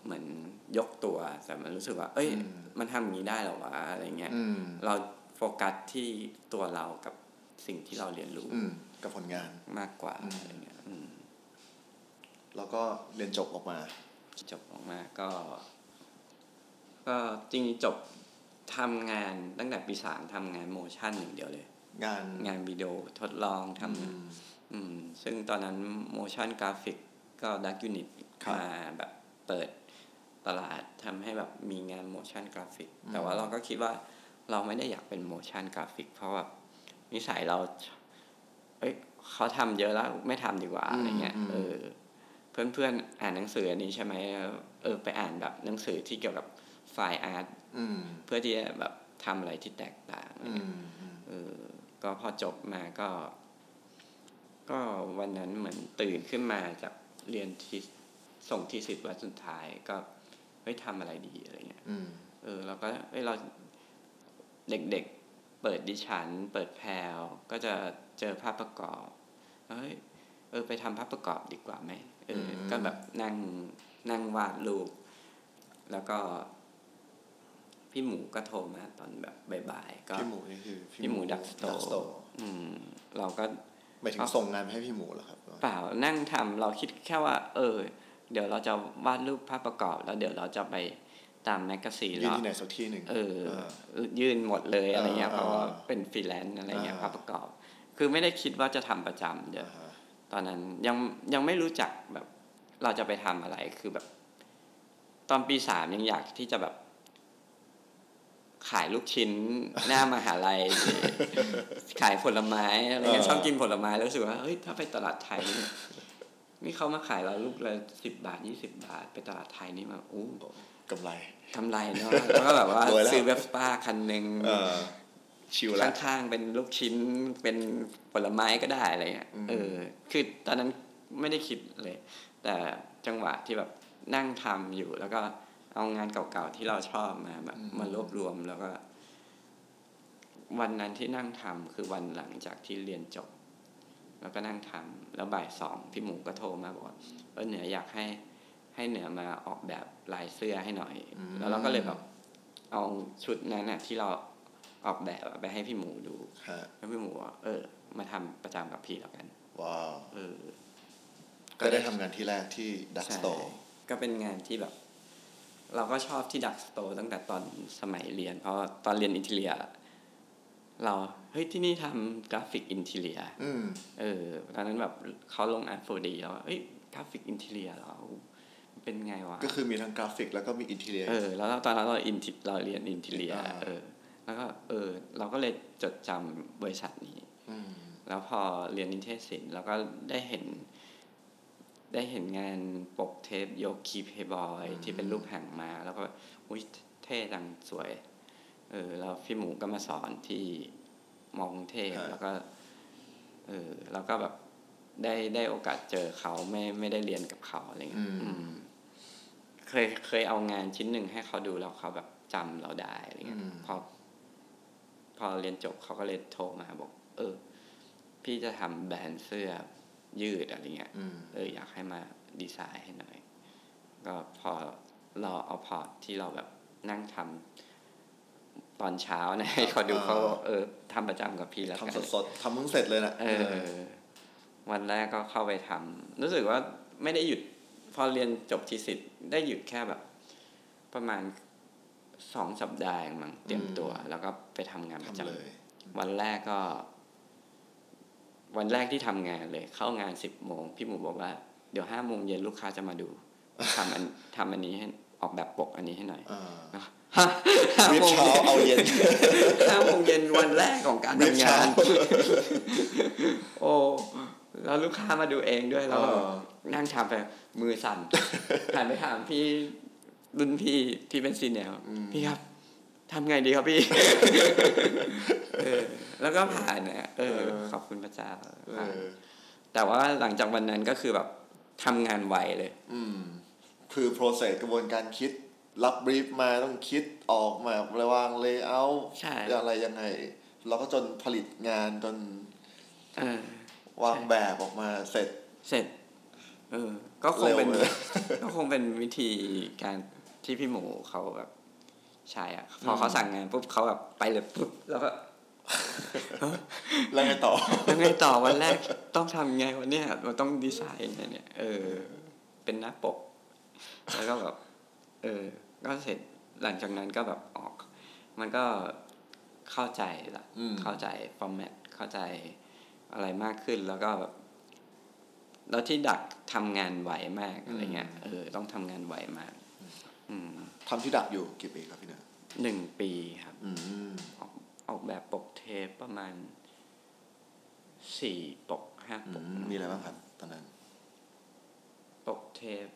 เหมือนยกตัวแต่มันรู้สึกว่า เอ้ยอืมมันทำอย่างนี้ได้เหรอวะอะไรเงี้ยอืมเราโฟกัสที่ตัวเรากับสิ่งที่เราเรียนรู้อืม กับผลงานมากกว่าอืมอะไรเงี้ยอืมแล้วก็เรียนจบออกมา จบออกมาก็ ก็จริงๆจบทำงานตั้งแต่ปีสามทำงาน motion อย่างเดียวเลย งานงานวิดีโอทดลองทอืมำอืม ซึ่งตอนนั้น motion graphic ก็ Duckunit ครับมาแบบเปิดตลาดทำให้แบบมีงาน motion graphic อืมแต่ว่าเราก็คิดว่าเราไม่ได้อยากเป็น motion graphic เพราะว่านิสัยเรา เอ้ยเขาทำเยอะแล้วไม่ทำดีกว่าอะไรเงี้ยอืมเออเพื่อนเพื่อนๆอ่านหนังสืออันนี้ใช่ไหมเออ ไปอ่านแบบหนังสือที่เกี่ยวกับ fine art อืมเพื่อที่จะแบบทำอะไรที่แตกต่างอะไรอืเงี้ยมอืมเออก็พอจบมาก็ ก็วันนั้นเหมือนตื่นขึ้นมาจากเรียนที่ส่ง thesis วันสุดท้ายก็เฮ้ยทำอะไรดีอะไรเงี้ยอืมเออเราก็เอ้ยเราเด็กๆเปิดดิฉัน เปิดแพลวก็จะ เจอภาพประกอบเฮ้ยเออไปทำภาพประกอบดีกว่าไหมเอออมก็แบบนั่งนั่งวาดรูป แล้วก็ พี่หมูก็โทรมาตอนแบบบ่ายๆก็พี่หมูนี่คือพี่หมูดักสโตดักสโตอืม เราก็หมายถึงส่งงานให้พี่หมูเหรอครับ เปล่านั่งทำเราคิดแค่ว่า เออ เดี๋ยวเราจะวาดรูปภาพประกอบ แล้วเดี๋ยวเราจะไปตาม magazine ยื่นแล้วที่ไหนสักที่หนึ่งเออเออยื่นหมดเลยอะไรเงี้ยอ่าเพราะว่าอ่าเป็นฟรีแลนซ์อะไรเงี้ยอ่าภาพประกอบ คือไม่ได้คิดว่าจะทำประจำเดี๋ยวอ่าฮะตอนนั้นยังยังไม่รู้จักแบบ เราจะไปทำอะไรคือแบบ ตอนปีสามยังอยากที่จะแบบ ขายลูกชิ้นหน้ามหาลัย ขายผลไม้อะไรเงี้ยเออชอบกินผลไม้แล้วรู้สึกว่าเฮ้ยถ้าไปตลาดไทยนี่นี่เขามาขายเราลูกละสิบบาทยี่สิบาท ไปตลาดไทยนี่มาอู้กำไรกำไรเนาะแล้วก็แบบว่ารวยแล้วซื้อเวฟป้าคันหนึ่งเออ ชิวแล้วข้างๆเป็นลูกชิ้นเป็นผลไม้ก็ได้อะไรเงี้ยอืมเออ คือตอนนั้นไม่ได้คิดเลย แต่จังหวะที่แบบนั่งทำอยู่แล้วก็เอางานเก่าๆที่เราชอบมาแบบอืมมารวบรวมแล้วก็ วันนั้นที่นั่งทำคือวันหลังจากที่เรียนจบ แล้วก็นั่งทำแล้วบ่ายสองพี่หมูก็โทรมาบอกว่าเออเหนืออยากให้ให้เหนือมาออกแบบลายเสื้อให้หน่อยอืมแล้วเราก็เลยแบบเอาชุดนั้นน่ะที่เรา ออกแบบไปให้พี่หมูดูฮะแล้วพี่หมูว่าเออ มาทำประจำกับพี่แล้วกัน ว้าวเออก็ได้ทำงานที่แรกที่ดักสโตร์ใช่ก็เป็นงานที่แบบ เราก็ชอบที่ Duckstore ตั้งแต่ตอนสมัยเรียน เพราะตอนเรียน interior เราเฮ้ยที่นี่ทำกราฟิก interior อืมเออตอนนั้นแบบเขาลง art4d แล้วเอ้ยกราฟิก interior เหรอเป็นไงวะ ก็คือมีทั้งกราฟิกแล้วก็มี interior เออ แล้วตอนนั้นเราอินทิเราเรียน interior อ่าเออ แล้วก็เออ เราก็เลยจดจำบริษัทนี้มแล้วพอเรียนนิเทศศิลป์เราก็ได้เห็น ได้เห็นงานปกเทปโยคีเพย์บอยที่เป็นรูปแห่งมา แล้วก็อุ้ยเท่จังสวย เออแล้วพี่หมูก็มาสอนที่มอกรุงเทพฮะแล้วก็เออแล้วก็แบบได้ได้โอกาสเจอเขาไม่ไม่ได้เรียนกับเขาอะไรเงี้ยอืมเคยเคยเอางานชิ้นหนึ่งให้เขาดูแล้วเขาแบบจำเราได้อะไรเงี้ยพอ พอเรียนจบเขาก็เลยโทรมาบอก เออ พี่จะทำแบรนด์เสื้อยืดอะไรเงี้ยอืมเอออยากให้มาดีไซน์ให้หน่อย ก็พอเราเอาพอร์ตที่เราแบบนั่งทำตอนเช้านะให้เขาดูเขาเออทำประจำกับพี่แล้วกันทำสดๆทำเพิ่งเสร็จเลยนะเออ วันแรกก็เข้าไปทำรู้สึกว่าไม่ได้หยุด พอเรียนจบทีสิทธิ์ได้หยุดแค่แบบ ประมาณ สองสัปดาห์เองมั้งเตรียมตัว แล้วก็ไปทำงานประทำเลยจำวันแรกก็ วันแรกที่ทำงานเลย เข้างานสิบโมงพี่หมูบอกว่า เดี๋ยวห้าโมงเย็นลูกค้าจะมาดูทำอันทำอันนี้ให้ออกแบบปกอันนี้ให้หน่อยอ่าห้าห้าวิบโมงเช้าเย็นเอาเย็นห้าโมงเย็นวันแรกของการวิบทำเช้างาน โอ้แล้วลูกค้ามาดูเองด้วยแล้วเออนั่งทำไปมือสั่นหันไปถามพี่ รุ่นพี่ที่เป็นซีเนียร์พี่ครับทำไงดีครับพี่เออแล้วก็ผ่านนะเออ ขอบคุณพระเจ้าเอผ่านอแต่ว่าหลังจากวันนั้นก็คือแบบทำงานไวเลย อืม คือ process กระบวนการคิด รับบรีฟมาต้องคิดออกมาระวาง layout ใช่อะไรยังไง แล้วก็จนผลิตงานจนเออวางแบบออกมาเสร็จ เสร็จ เออ ก็คงเป็นเร็วเลยก็คงเป็นวิธีการ ที่พี่หมูเขาแบบใช่อะ พอเขาสั่งงานปุ๊บเขาแบบไปเลยปุ๊บแล้วก็แล้วไงต่อแล้วไงต่อวันแรกต้องทำไงวันเนี้ยมันต้องดีไซน์ยังไงเนี่ย เออ เป็นหน้าปก แล้วก็แบบ เออ ก็เสร็จหลังจากนั้นก็แบบออก มันก็เข้าใจละอืมเข้าใจฟอร์แมตเข้าใจอะไรมากขึ้นแล้วก็แบบแล้วที่ดักทำงานไหวมากอะไรเงี้ยเออต้องทำงานไหวมากอืม ทำที่ดักอยู่กี่ปีครับพี่เนยหนึ่งปีครับอืมออกออกแบบปกเทปประมาณสี่ปกห้าอืปกมมีอะไรบ้างครับตอนนั้น ปกเทป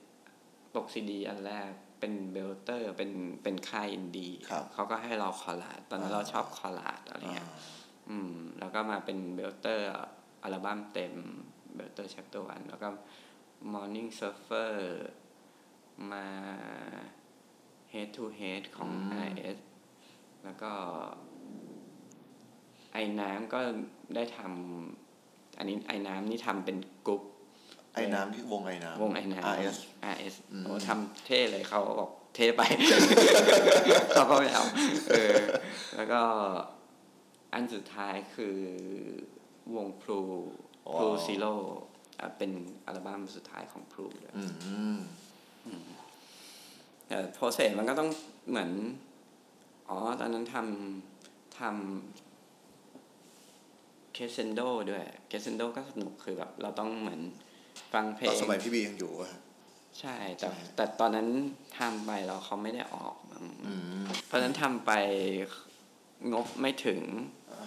ปกซีดี อันแรกเป็นเบลเตอร์เป็นเป็นค่ายอินดี้ครับเขาก็ให้เราคอลลาดตอนนั้นอ่าเราชอบคอลลาดอะไรเงี้ยอืม แล้วก็มาเป็นเบลเตอร์อัลบั้มเต็มเบลเตอร์ chapter one แล้วก็ morning surfer มา head to head ของ IS แล้วก็ ไอ้น้ำก็ได้ทำอันนี้ไอ้น้ำนี่ทำเป็นกรุ๊ปไอน้ำที่วงไอ้น้ำวงไอ้น้ำ RS RS อืมโอ้ทำเท่เลยเขาบอกเท่ไปเขาก็ไม่เอาเออแล้วก็อันสุดท้ายคือวงพรูพรู Zero เป็นอัลบั้มสุดท้ายของพรูด้วยอืม แต่ process มันก็ต้องเหมือน อ๋อ ตอนนั้นทำทำเคสเซนโดด้วยเคสเซนโดก็สนุกคือแบบเราต้องเหมือนฟังเพลตองนสมัยพี่บียังอยู่อะใช่ แต่ใช่แต่ตอนนั้นทำไปแล้วเขาไม่ได้ออกมั้งอืมเพราะฉะนั้นทำไปงบไม่ถึง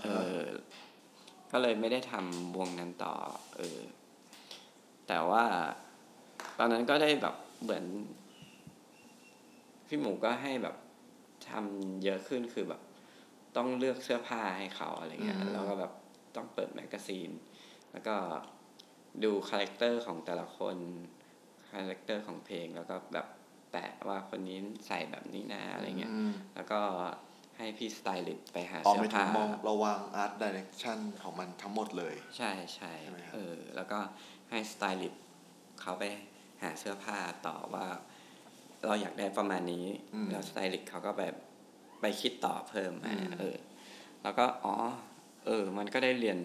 เออ ก็เลยไม่ได้ทำวงนั้นต่อ เออ แต่ว่า ตอนนั้นก็ได้แบบเหมือน พี่หมูก็ให้แบบทำเยอะขึ้นคือแบบ ต้องเลือกเสื้อผ้าให้เขาอะไรเงี้ยอืมแล้วก็แบบต้องเปิด magazine แล้วก็ดู character ของแต่ละคน character ของเพลงแล้วก็แบบแปะว่าคนนี้ใส่แบบนี้นะอะไรเงี้ยอืมแล้วก็ให้พี่สไตลิสต์ไปหาอ๋อเสื้อไม่ถึผ้างมองเราวาง art direction ของมันทั้งหมดเลย ใช่ใช่ใช่ไหมครับเออแล้วก็ให้สไตลิสต์เขาไปหาเสื้อผ้าต่อว่า เราอยากได้ประมาณนี้อืมแล้วสไตลิสต์เขาก็แบบไปคิดต่อเพิ่มมาอืมเออ แล้วก็อ๋อ เออ มันก็ได้เรียน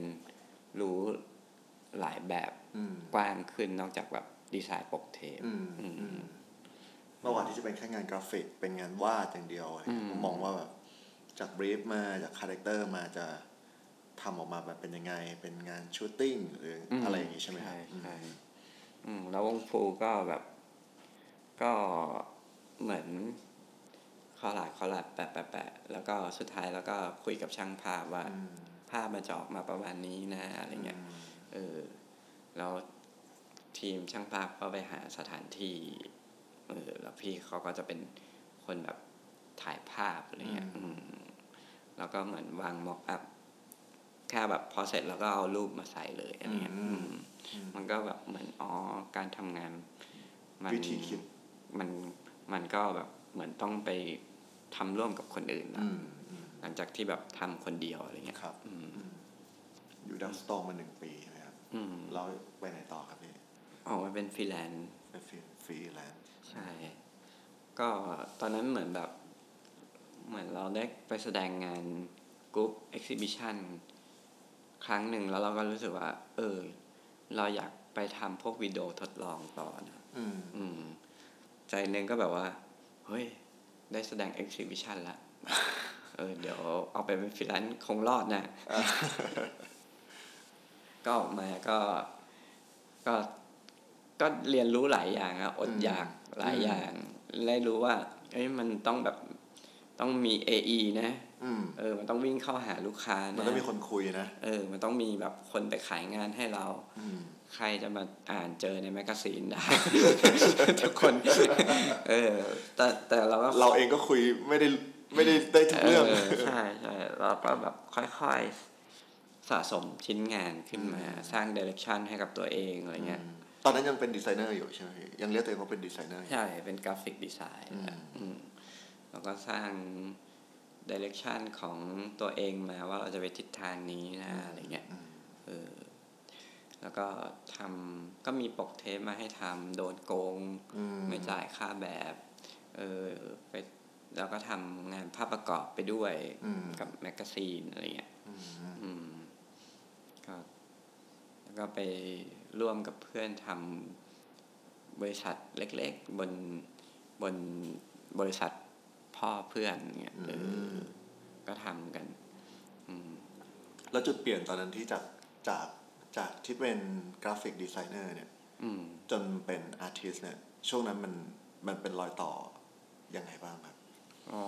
รู้หลายแบบอืมกว้างขึ้นนอกจากแบบดีไซน์ปกเทปอืมอืมอืมเมื่อวานที่จะเป็นแค่งานกราฟิกเป็นงานวาดอย่างเดียวอะไรเงี้ยอืมผมมองว่าแบบจาก brief มาจาก character มาจะทำออกมาแบบเป็นยังไง เป็นงานชูตติ้งหรืออะไรอย่างงี้ใช่ไหมครับใช่อืมใช่อืมแล้ววงฟูก็แบบ ก็ เหมือนคอลลาดคอลลาดแปะแปะแปะแล้วก็สุดท้ายแล้วก็คุยกับช่างภาพว่าอืมภาพมันจะออกมาประมาณนี้นะอะไรเงี้ยเออแล้วทีมช่างภาพก็ไปหาสถานที่เออแล้วพี่เขาก็จะเป็นคนแบบถ่ายภาพอะไรเงี้ยอืมอืมแล้วก็เหมือนวาง mock up แค่แบบพอเสร็จแล้วก็เอารูปมาใส่เลยอะไรเงี้ยอืมอืมมันก็แบบเหมือนอ๋อการทำงานมันวิธีคิดมัน มันก็แบบเหมือนต้องไปทำร่วมกับคนอื่นนะอืมอืมหลังจากที่แบบทำคนเดียวอะไรเงี้ยครับอืมอยู่ดังสตอร์มาหนึ่งปีใช่ไหมครับอืมเราไปไหนต่อครับพี่ออกมาเป็นฟรีแลนซ์ไปฟรีฟรีแลนซ์ใช่ ก็ตอนนั้นเหมือนแบบ เหมือนเราได้ไปแสดงงาน group exhibition ครั้งหนึ่งแล้วเราก็รู้สึกว่า เออ เราอยากไปทำพวกวิดีโอทดลองต่อนะอืมอืม ใจหนึ่งก็แบบว่า เฮ้ย ได้แสดง exhibition ละเออเดี๋ยวเอาไปเป็นฟรีแลนซ์คงรอดนะ ก็ออกมาก็ก็ก็เรียนรู้หลายอย่างอะอดอืมอยากหลายอืมอย่างได้รู้ว่า เอ้ยมันต้องแบบต้องมี AE นะอืมเออ มันต้องวิ่งเข้าหาลูกค้านะมันต้องมีคนคุยนะ เออ มันต้องมีแบบคนไปขายงานให้เราอืม ใครจะมาอ่านเจอใน magazine ได้ ทุกคน เออ แต่แต่เราก็เราเองก็คุยไม่ได้ไม่ได้ได้ทุกเรื่องใช่ใช่เราก็แบบค่อยๆ สะสมชิ้นงานขึ้นมาสร้าง direction ให้กับตัวเองอะไรเงี้ยตอนนั้นยังเป็นดีไซเนอร์อยู่ใช่ไหมพี่ยังเรียกตัวเองว่าเป็นดีไซเนอร์อยู่ใช่ เป็นกราฟิกดีไซน์อืมอืมแล้วก็สร้าง direction ของตัวเองมาว่าเราจะไปทิศทางนี้นะอะไรเงี้ยอืมเออ แล้วก็ทำก็มีปกเทปมาให้ทำโดนโกงอืมไม่จ่ายค่าแบบเออไปแล้วก็ทำงานภาพประกอบไปด้วยอืมกับ magazine อะไรเงี้ยอืมอืมก็แล้วก็ไปร่วมกับเพื่อนทำบริษัทเล็ก ๆ บนบนบริษัทพ่อเพื่อนเงี้ยเออก็ทำกันอืมแล้วจุดเปลี่ยนตอนนั้นที่จากจาก จากที่เป็นกราฟิกดีไซเนอร์เนี่ยอืมจนเป็น artist เนี่ย ช่วงนั้นมันมันเป็นรอยต่อยังไงบ้างครับก็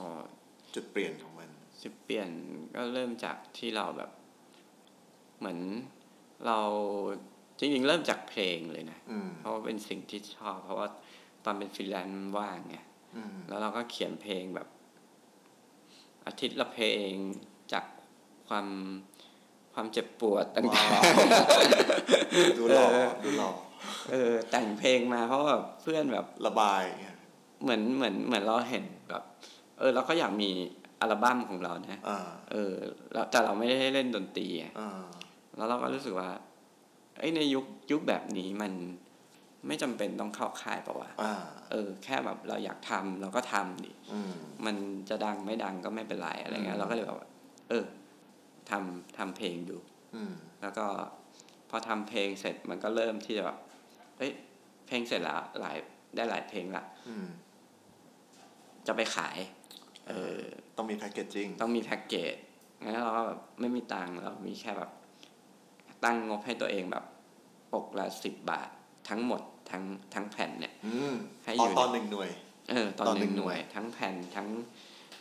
จุดเปลี่ยนของมัน จุดเปลี่ยนก็เริ่มจากที่เราแบบ เหมือนเราจริงๆ เริ่มจากเพลงเลยนะอืมเพราะว่าเป็นสิ่งที่ชอบ เพราะว่าตอนเป็นฟรีแลนซ์ว่างไงอืมแล้วเราก็เขียนเพลงแบบ อาทิตย์ละเพลงจากความ ความเจ็บปวดต่างว้าวดูหล่อดูหล่อๆเออแต่งเพลงมาเพราะว่าเพื่อนแบบระบายเงี้ยเหมือนเหมือนเหมือนเราเห็นแบบ เออเราก็อยากมีอัลบั้มของเรานะอ่าเออแล้วแต่เราไม่ได้เล่นดนตรีไงอ่าแล้วเราก็รู้สึกว่าเอ้ยในยุคยุคแบบนี้มันไม่จำเป็นต้องเข้าค่ายปะวะอ่าเออ แค่แบบเราอยากทำเราก็ทำดิอืมมันจะดังไม่ดังก็ไม่เป็นไรอะไรเงี้อืยมเราก็เลยแบบว่าเออ ทำทำเพลงดูอืมแล้วก็พอทำเพลงเสร็จมันก็เริ่มที่จะแบบเอ้ยเพลงเสร็จแล้วหลายได้หลายเพลงละอืมจะไปขาย เออต้องมีแพคเกจจิ้งต้องมีแพ็กเกจงั้นเราก็แบบไม่มีตังค์เรามีแค่แบบ ตั้งงบให้ตัวเองแบบปกละสิบบาท ทั้งหมดทั้งทั้งแผ่นเนี่ยอืมให้อยู่ตอนตอนหนึ่งหน่วย เออ ตอนตอนหหนึ่นึ่งงหน่วยหน่วย ทั้งแผ่นทั้ง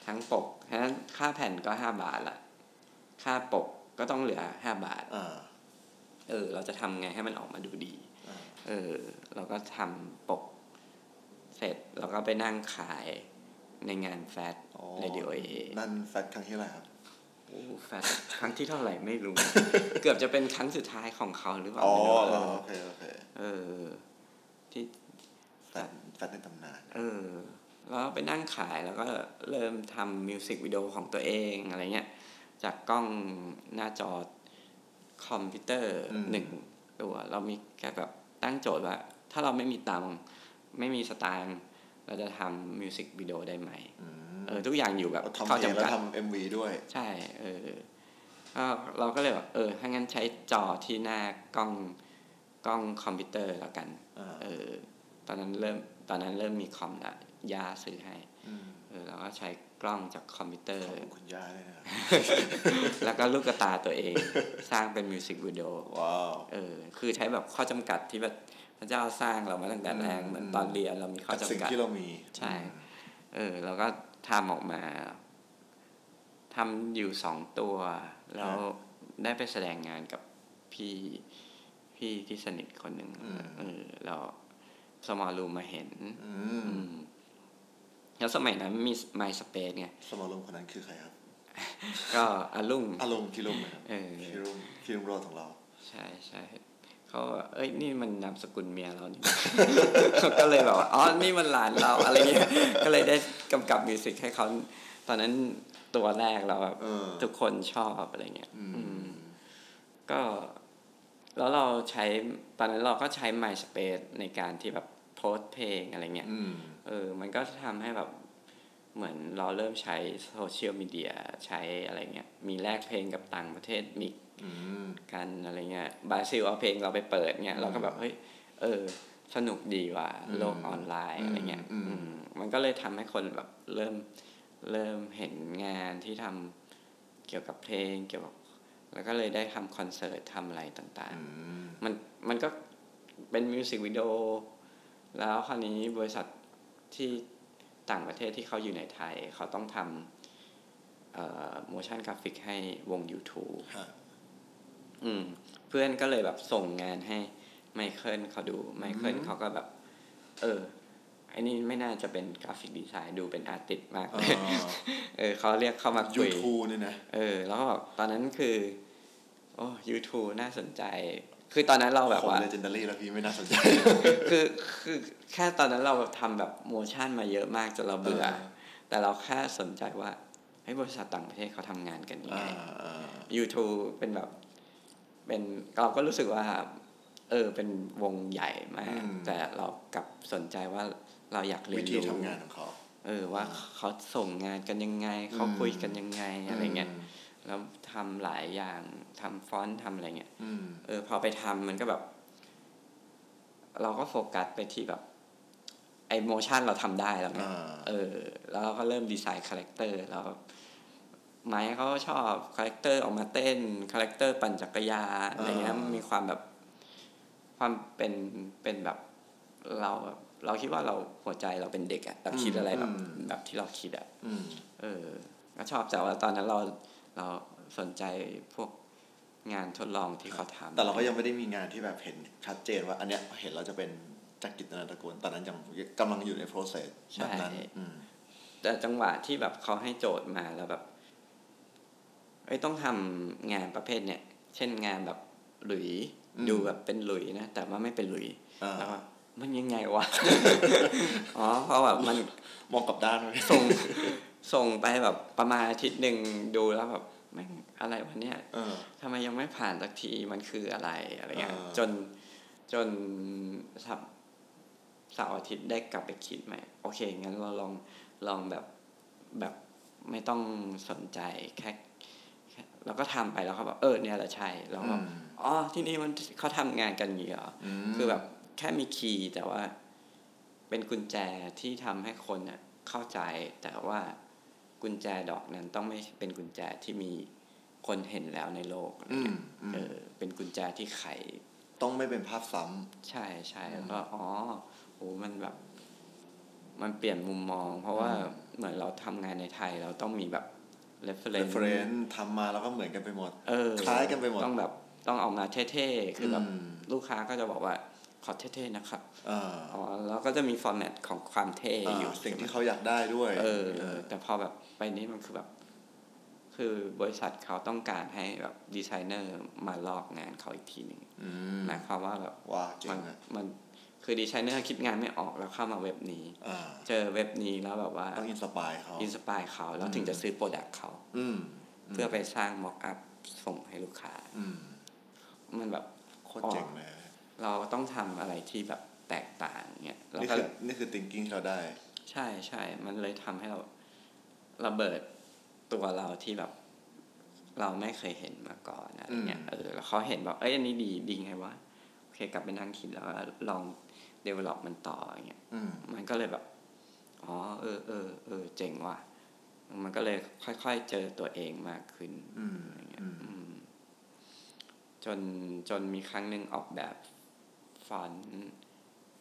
ทั้งปกฉะนั้นค่าแผ่นก็ห้าบาทละ ค่าปกก็ต้องเหลือห้าบาทอ่าเออ เราจะทำไงให้มันออกมาดูดีอ่าเออ เราก็ทำปก เสร็จเราก็ไปนั่งขายในงานแฟชอ๋อเรดิโอเอนั่นแฟตครั้งที่อะไหรครับโอ้แฟชครั้งที่เท่าไหร่ไม่รู้ เกือบจะเป็นครั้งสุดท้ายของเขาหรือเปล่าอ๋อไม่รู้อ๋อเออโอเคโอเคเออ ที่แฟนแฟนในตำนาน เออ แล้วไปนั่งขายแล้วก็เริ่มทำ music video ของตัวเองอะไรเงี้ย จากกล้องหน้าจอคอมพิวเตอร์อืมหนึ่งตัวเรามีแค่แบบตั้งโจทย์ว่า ถ้าเราไม่มีตังค์ไม่มีสตางค์เราจะทำ music video ได้ไหมอืมเออทุกอย่างอยู่แบบเราทำข้อเพลงจำแล้วกัดทำ MV ด้วย ใช่เออก็เราก็เลยแบบเออถ้างั้นใช้จอที่หน้ากล้องกล้องคอมพิวเตอร์แล้วกันอ่าเออตอนนั้นเริ่มตอนนั้นเริ่มมีคอมละยาซื้อให้อืมเออเราก็ใช้ กล้องจากคอมพิวเตอร์ขอบคุณคุณย่าด้วยนะครับแล้วก็ลูกกระตาตัวเอง สร้างเป็น music video ว้าวเออคือใช้แบบข้อจำกัดที่แบบพระเจ้าสร้างเรามาตั้งแต่แรกอืมเหมือนตอนเรียนเรามีข้อจากสิ่งจำกัดที่เรามีใช่ เออแล้วก็ทำออกมาทำอยู่สองตัว แล้วได้ไปแสดงงานกับพี่พี่ที่สนิทคนหนึ่งเออแล้วสมอลรูมมาเห็น อืมอืม แล้วสมัยนั้นมี MySpace ไงสมอลงคนนั้นคือใครครับ ก็อารุ่งอารมณ์พี่รุ่มนะครับเออพี่รุ่มพี่รุ่มโรดของเรา ใช่ใช่เขาว่าเอ้ยนี่มันนามสกุลเมียเรานี่เขาก็เลยแบบว่าอ๋อนี่มันหลานเราอะไรเงี้ยก็เลยได้กำกับ music ให้เขาตอนนั้นตัวแรกเราแบบเออทุกคนชอบอะไรเงี้ยอือืมมก็ แล้วเราใช้ตอนนั้นเราก็ใช้ MySpace ในการที่แบบโพสต์เพลงอะไรเงี้ยอืม เออ มันก็ทำให้แบบเหมือนเราเริ่มใช้โซเชียลมีเดียใช้อะไรเงี้ย มีแลกเพลงกับต่างประเทศมีอืมกันอะไรเงี้ยบราซิลเอาเพลงเราไปเปิดเงี้ยเราก็แบบ เฮ้ย เออ สนุกดีว่ะอืมโลกออนไลน์อะไรเงี้ยอืมอืมมันก็เลยทำให้คนแบบเริ่มเริ่มเห็นงานที่ทำเกี่ยวกับเพลงเกี่ยวกับแล้วก็เลยได้ทำคอนเสิร์ตทำอะไรต่างอืมๆมันมันก็เป็นมิวสิกวิดีโอแล้วคราวนี้บริษัท ที่ต่างประเทศที่เขาอยู่ในไทย เขาต้องทำเอ่อ motion graphic ให้วง YouTube ฮะอืมเพื่อนก็เลยแบบส่งงานให้ไมเคิลเขาดูไมเคิลอืมเขาก็แบบ เออไอ้นี่ไม่น่าจะเป็นกราฟิกดีไซน์ดูเป็นอาร์ติสต์มากเอเลยอเออเขาเรียกเข้ามายูคุยทูเนี่ยนะ เออ แล้วก็แบบตอนนั้นคือ โอ้ยูทูน่าสนใจ คือตอนนั้นเราแบบคนว่าเลเจนดารี่แล้วพี่ไม่น่าสนใจคือคือแค่ตอนนั้นเราแบบทำแบบโมชั่นมาเยอะมากจนเราเบื่อเออแต่เราแค่สนใจว่าเฮ้ยบริษัทต่างประเทศเขาทำงานกันยังอ่าไงอ่า YouTube เป็นแบบ เป็นเราก็รู้สึกว่า เออเป็นวงใหญ่มาก แต่เรากลับสนใจว่าเราอยากเรีวิยนธีรู้ทำงานของเขาเออว่าเขาส่งงานกันยังไง เขาอืมคุยกันยังไงอะไรเงี้ยม แล้วทำหลายอย่างทำฟอนต์ทำอะไรเงี้ยอืมเออ พอไปทำมันก็แบบ เราก็โฟกัสไปที่แบบไอ motion เราทำได้แล้วไงอ่าเออ แล้วเราก็เริ่มดีไซน์ character แล้วไมค์เขาก็ชอบ character ออกมาเต้น character ปั่นจักรยานอะไรเงี้ยอ่ามันมีความแบบ ความเป็นเป็นแบบเราแบบเราคิดว่าเราหัวใจเราเป็นเด็กอะเราคิดอะไรแบบแบบที่เราคิดอะอืมเออ ก็ชอบแต่ว่าตอนนั้นเรา เราสนใจพวกงานทดลองที่เขาทำแต่เราก็ยังไม่ได้มีงานที่แบบเห็นชัดเจนว่า อันเนี้ยเห็นเราจะเป็นจักริตนาตระกูลตอนนั้นยังกำลังอยู่ใน process แบบนั้นอืมแต่จังหวะที่แบบเขาให้โจทย์มาแล้วแบบไอ้ยต้องทำงานประเภทเนี่ยเช่นงานแบบหลุยอืมดูแบบเป็นหลุยนะแต่ว่าไม่เป็นหลุยอ่าแล้วก็มันยังไงวะ อ๋อเพราะแบบมันมองกลับด้านไหมส่ง ส่งไปแบบประมาณอาทิตย์หนึ่งดูแล้วแบบแม่งอะไรวะเนี่ยเออทำไมยังไม่ผ่านสักทีมันคืออะไรอะไรเงี้ยอ่าจนจนสัปเสาร์อาทิตย์ได้กลับไปคิดใหม่ โอเค งั้นเราลองลองแบบแบบไม่ต้องสนใจแค่แค่เราก็ทำไปแล้วเขาบอกเออเนี่ยแหละใช่แล้วก็อืมอ๋อที่นี่มันเขาทำงานกันอย่างนี้เหรอมคือแบบแค่มีคีย์แต่ว่า เป็นกุญแจที่ทำให้คนน่ะเข้าใจแต่ว่า กุญแจดอกนั้นต้องไม่เป็นกุญแจที่มีคนเห็นแล้วในโลกอะไรอืมเงี้ยอืมเออเป็นกุญแจที่ไข ต้องไม่เป็นภาพซ้ใช่ใช่แล้วก็อ๋อโหมันแบบ มันเปลี่ยนมุมมอง เพราะว่าเหมือนเราทำงานในไทยเราต้องมีแบบำ reference reference ทำมาแล้วก็เหมือนกันไปหมด เออ คล้ายกันไปหมด ต้องแบบต้องออกมาเท่ๆ คือแบบมลูกค้าก็จะบอกว่า ขอเท่ๆนะครับอ่าอ๋อแล้วก็จะมี format ของความเท่อยู่สิ่งที่ใช่ไหมเขาอยากได้ด้วยเออเออ แต่พอแบบไปนี้มันคือแบบ คือบริษัทเขาต้องการให้แบบดีไซเนอร์มาลอกงานเขาอีกทีหนึ่งอืมหมายความว่าแบบว้าเจ๋มันงอะมันคือดีไซเนอร์คิดงานไม่ออกแล้วเข้ามาเว็บนี้อ่าเจอเว็บนี้แล้วแบบว่าต้อง inspire เขา inspire เขาแล้วถึงจะซื้อ product เขาอืมเพื่อไปสร้าง mockupส่งให้ลูกค้าอืมมันแบบโคตรเจ๋งเลย เราต้องทำอะไรที่แบบแตกต่างเนี่ยเรานี่ก็คือนี่คือ thinking ที่เราได้ ใช่ใช่ มันเลยทำให้เราระเบิดตัวเราที่แบบ เราไม่เคยเห็นมาก่อนอะไรเงี้ยอืมเออแล้วเขาเห็นแบบเอ้ยอันนี้ดีดีไงวะโอเค กลับไปนั่งคิดแล้วก็ลอง develop มันต่ออย่างเงี้ยอืมมันก็เลยแบบอ๋อเออเออเออเจ๋งว่ะมันก็เลยค่อย ๆ เจอตัวเองมากขึ้นอืมอะไรเงี้อืยมอืมจนจนมีครั้งหนึ่งออกแบบฟ อนต์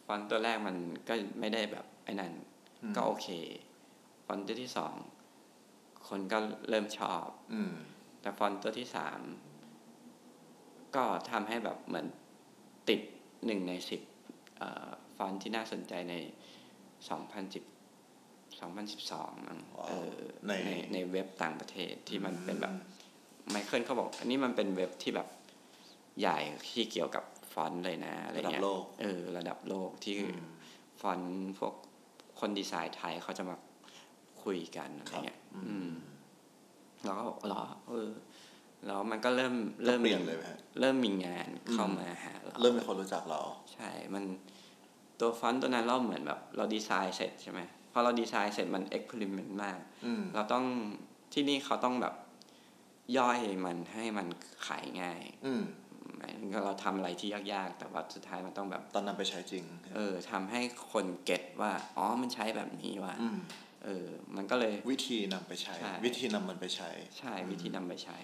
ฟอนต์ตัวแรกมันก็ไม่ได้แบบไอ้นั่นอืมก็โอเค ฟอนต์ตัวที่สองคนก็เริ่มชอบ อืมแต่ฟอนต์ตัวที่สามก็ทำให้แบบเหมือนติดหนึ่งในสิบเอ่อฟอนต์ที่น่าสนใจในสองพันสิบสองพันสิบสองมั้งว้าวเออในในในเว็บต่างประเทศที่มันเป็นแบบไมเคิลเขาบอก อันนี้มันเป็นเว็บที่แบบใหญ่ที่เกี่ยวกับ ฟอนต์เลยนะอะไรระดับเงี้ยโลกเออระดับโลกที่อืมฟอนต์พวกคนดีไซน์ไทยเขาจะมาคุยกันอะไรเงี้ยครับอืมแล้วก็บอกเหรอเออแล้วมันก็เริ่มเริ่เริ่มมเปลี่ยนเลยไหมฮะเริ่มมีงานเข้ามาหาเราเริ่มมีคนรู้จักเรา ใช่ มันตัวฟอนต์ตัวนั้นเราเหมือนแบบ เราดีไซน์เสร็จใช่ไหมพอเราดีไซน์เสร็จมันเอ็กเพร์เมนต์มากอืมเราต้องที่นี่เขาต้องแบบย่อยมันให้มันขายง่าย อืมหมายถึงเราทำอะไรที่ยากๆ แต่ว่าสุดท้ายมันต้องแบบตอนนั้นไปใช้จริง เออทำให้คนเก็ตว่า อ๋อ มันใช้แบบนี้ว่ะอืมเออ มันก็เลยวิธีนำไปใช้ใช่วิธีนำมันไปใช้ ใช่ วิธีนำไปใช้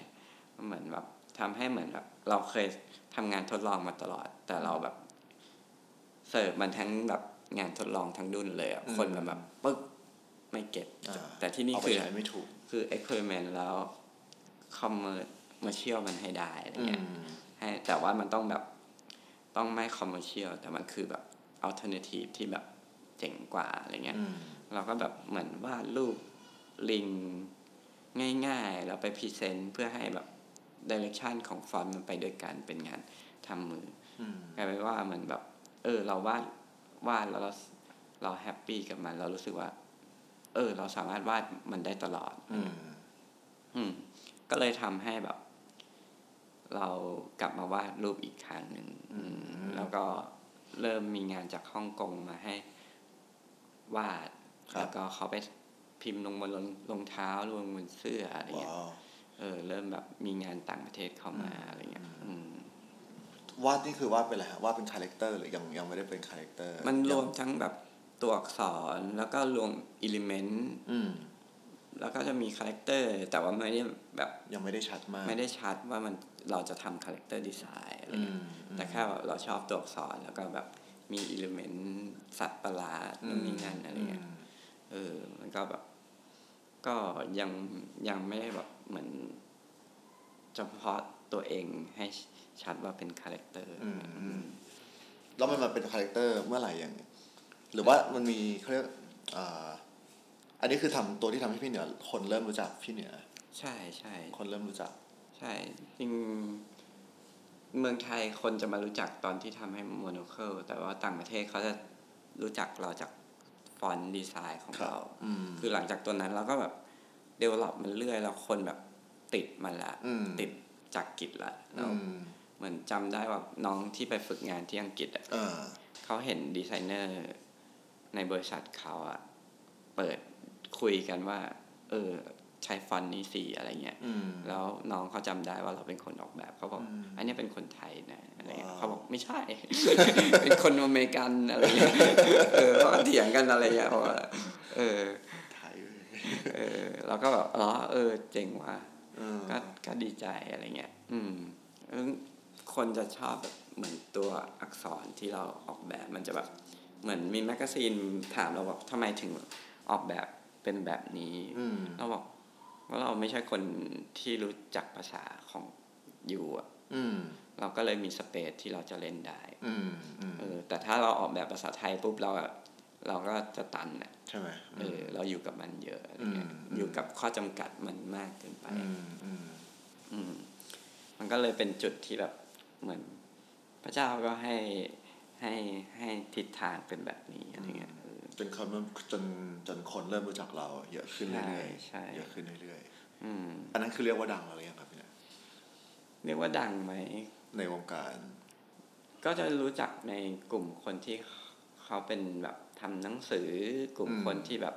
มันเหมือนแบบทำให้เหมือนแบบ เราเคยทำงานทดลองมาตลอด แต่เราแบบเสิร์ฟมันทั้งแบบงานทดลองทั้งดุ้นเลยอะอืมคนแบบแบบปึ๊กไม่เก็ตอ่าแต่ที่นี่เอาไปคือใช้ไม่ถูกคือ experiment แล้ว commercial มันให้ได้อะไรอืเงี้ยม ให้แต่ว่ามันต้องแบบต้องไม่ commercial แต่มันคือแบบ alternative ที่แบบเจ๋งกว่าอะไรเงี้ยอืมเราก็แบบเหมือนวาดรูปลิงง่ายๆ แล้วไป present เพื่อให้แบบ direction ของฟอนต์มันไปด้วยกันเป็นงานทำมืออืมกลายเป็นว่าเหมือนแบบ เออ เราวาดวาดแล้วเราเรา happy กับมัน เรารู้สึกว่า เออ เราสามารถวาดมันได้ตลอด อืมอืมก็เลยทำให้แบบ เรากลับมาวาดรูปอีกครั้งหนึ่งอืมแล้วก็เริ่มมีงานจากฮ่องกงมาให้วาดครับแล้วก็เขาไปพิมพ์ลงบนรองรองเท้าลงบนเสื้ออะไรเงี้ยว้าวเออเริ่มแบบมีงานต่างประเทศเข้ามาอะไรเงี้ยอืมวาดนี่คือวาดเป็นอะไรฮะวาดเป็น character หรือยังยังไม่ได้เป็น character มันรวมทั้งแบบตัวอักษรแล้วก็รวม element อืม แล้วก็จะมี character แต่ว่าไม่ได้แบบยังไม่ได้ชัดมาก ไม่ได้ชัดว่ามันเราจะทำ character design อะไรอืเงี้ยมอืมแต่แค่แบบเราชอบตัวอักษรแล้วก็แบบมี element สัตว์ประหลาดนู่นนี่นั่นอะไรเงี้ยมเออมันก็แบบ ก็ยังยังไม่ได้แบบเหมือนเฉพาะตัวเองให้ชัดว่าเป็น character อืมอืมแล้วมันมาเป็น charac ter เมื่อไหร่อย่างหรือว่ามันมีเขาเรียก อ่าอันนี้คือทำตัวที่ทำให้พี่เหนือ คนเริ่มรู้จักพี่เหนือ ใช่ใช่คนเริ่มรู้จัก ใช่จริง เมืองไทยคนจะมารู้จักตอนที่ทำให้ Monocle แต่ว่าต่างประเทศเขาจะรู้จักเราจาก font design ของครับเราอืมคือหลังจากตัวนั้นเราก็แบบ develop มันเรื่อยแล้วคนแบบติดมันละอืมติดจากกิจละแล้วอืมเหมือนจำได้ว่าน้องที่ไปฝึกงานที่อังกฤษอะอ่าเขาเห็นดีไซเนอร์ในบริษัทเขาอะเปิด คุยกันว่า เออใช้ฟอนต์นี้สีอะไรเงี้ยอืมแล้วน้องเขาจำได้ว่าเราเป็นคนออกแบบเขาบอกอืมอันนี้เป็นคนไทยนะอะไรเงี้ยว้าวเขาบอกไม่ใช่ เป็นคนอเมริกันอะไรเงี้ยเออเขาก็เถียงกันอะไรเงี้ยบอกว่าเออไทยเออเราก็แบบอ๋อเออ เจ๋งว่ะเออก็ก็ดีใจอะไรเงี้ย อืมเออคนจะชอบแบบเหมือนตัวอักษรที่เราออกแบบมันจะแบบเหมือนมีแมกกาซีนถามเราว่าทำไมถึงออกแบบ เป็นแบบนี้อืมเราบอกว่าเราไม่ใช่คนที่รู้จักภาษาของยูอะอืมเราก็เลยมีสเปซที่เราจะเล่นได้อืมอืมเออ แต่ถ้าเราออกแบบภาษาไทยปุ๊บเราอะเราก็จะตันอะใช่ไหมเออ เราอยู่กับมันเยอะอะไรเงี้ยอืมอืมอยู่กับข้อจำกัดมันมากเกินไปอืมอืมอืมมันก็เลยเป็นจุดที่แบบเหมือน พระเจ้าก็ให้ให้ให้ทิศทางเป็นแบบนี้อะไรเงี้ย เออจนคนจนจนคนเริ่มรู้จักเรา เยอะขึ้นเรื่อยใช่ๆเยอะขึ้นเรื่อยอืมๆอันนั้นคือเรียกว่าดังแล้วหรือยังครับพี่เนี่ยเรียกว่าดังไหมในวงการ ก็จะรู้จักในกลุ่มคนที่เขาเป็นแบบทำหนังสือกลุ่มอืมคนที่แบบ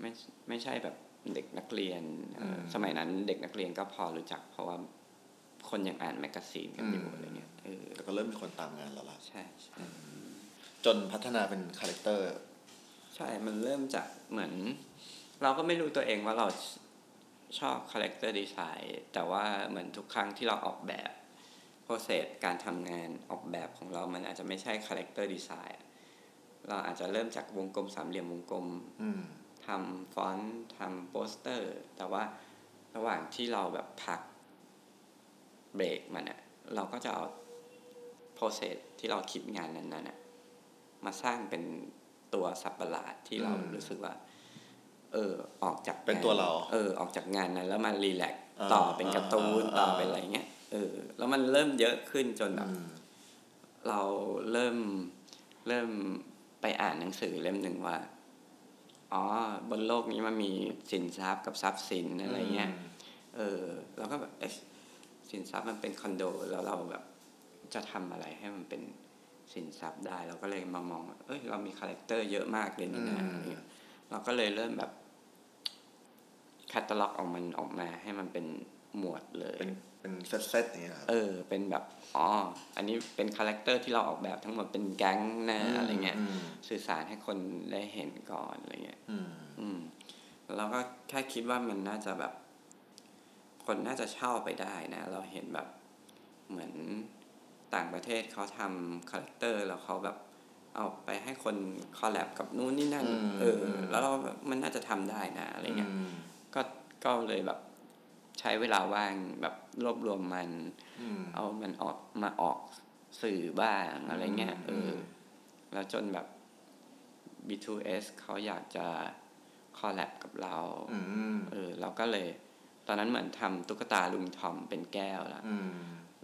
ไม่ไม่ใช่แบบเด็กนักเรียนเอ่ออมสมัยนั้นเด็กนักเรียนก็พอรู้จัก เพราะว่าคนยังอ่าน magazine กันอยู่อืมอะไรเงี้ยเออแต่ก็เริ่มมีคนตามงานแล้วล่ะใช่ใช่จนพัฒนาเป็น character ใช่มันเริ่มจากเหมือน เราก็ไม่รู้ตัวเองว่าเราชอบ character design แต่ว่าเหมือนทุกครั้งที่เราออกแบบ process การทำงานออกแบบของเรามันอาจจะไม่ใช่ character design เราอาจจะเริ่มจากวงกลมสามเหลี่ยมวงกลมอืมทำฟอนต์ทำโปสเตอร์ แต่ว่าระหว่างที่เราแบบพักเบรกมันอะเราก็จะเอาโปรเซสที่เราคิดงานนั้นๆอะมาสร้างเป็น ตัวสับประหลาดที่เราอืมรู้สึกว่า เออออกจากเป็นงตัวเรา เออ ออกจากงานนั้นแล้วมารีแลกซ์อ่าต่อเป็นการ์ตูนอ่าต่ออ่าเป็นอะไรเงี้ยเออ แล้วมันเริ่มเยอะขึ้นจนแบบอืมเราเริ่มเริ่มไปอ่านหนังสือเล่มหนึ่งว่า อ๋อ บนโลกนี้มันมีสินทรัพย์กับทรัพย์สินอะไรเงี้ยเออเราก็แบบเอ๊ะสินทรัพย์มันเป็นคอนโดแล้วเราแบบจะทำอะไรให้มันเป็น สินทรัพย์ได้เราก็เลยมามองว่าเอ้ยเรามี character เยอะมากเลยนี่นะอืมอะไรเงี้ยเราก็เลยเริ่มแบบ catalog ออกมันออกมาให้มันเป็นหมวดเลย เป็นเป็นเซตๆอย่างเงี้ยครับเออ เป็นแบบอ๋ออันนี้เป็น character ที่เราออกแบบทั้งหมดเป็นแก๊งนะอะไรเงี้ยมสื่อสารให้คนได้เห็นก่อนอะไรเงี้ยอืมอืมแล้วก็แค่คิดว่ามันน่าจะแบบ คนน่าจะเช่าไปได้นะ เราเห็นแบบเหมือน ต่างประเทศเขาทำคาแรคเตอร์แล้วเขาแบบเอาไปให้คนคอลแลบกับนู้นนี่นั่นอืมเออแล้วเราแบบมันน่าจะทำได้นะอะไรเงี้ยอืมก็ก็เลยแบบใช้เวลาว่างแบบรวบรวมมันอืมเอามันออกมาออกสื่อบ้างอะไรเงี้ยเอออมแล้วจนแบบ B2S เขาอยากจะ collab กับเราอืมเออเราก็เลย ตอนนั้นเหมือนทำตุ๊กตาลุงทอมเป็นแก้วแล้วอืม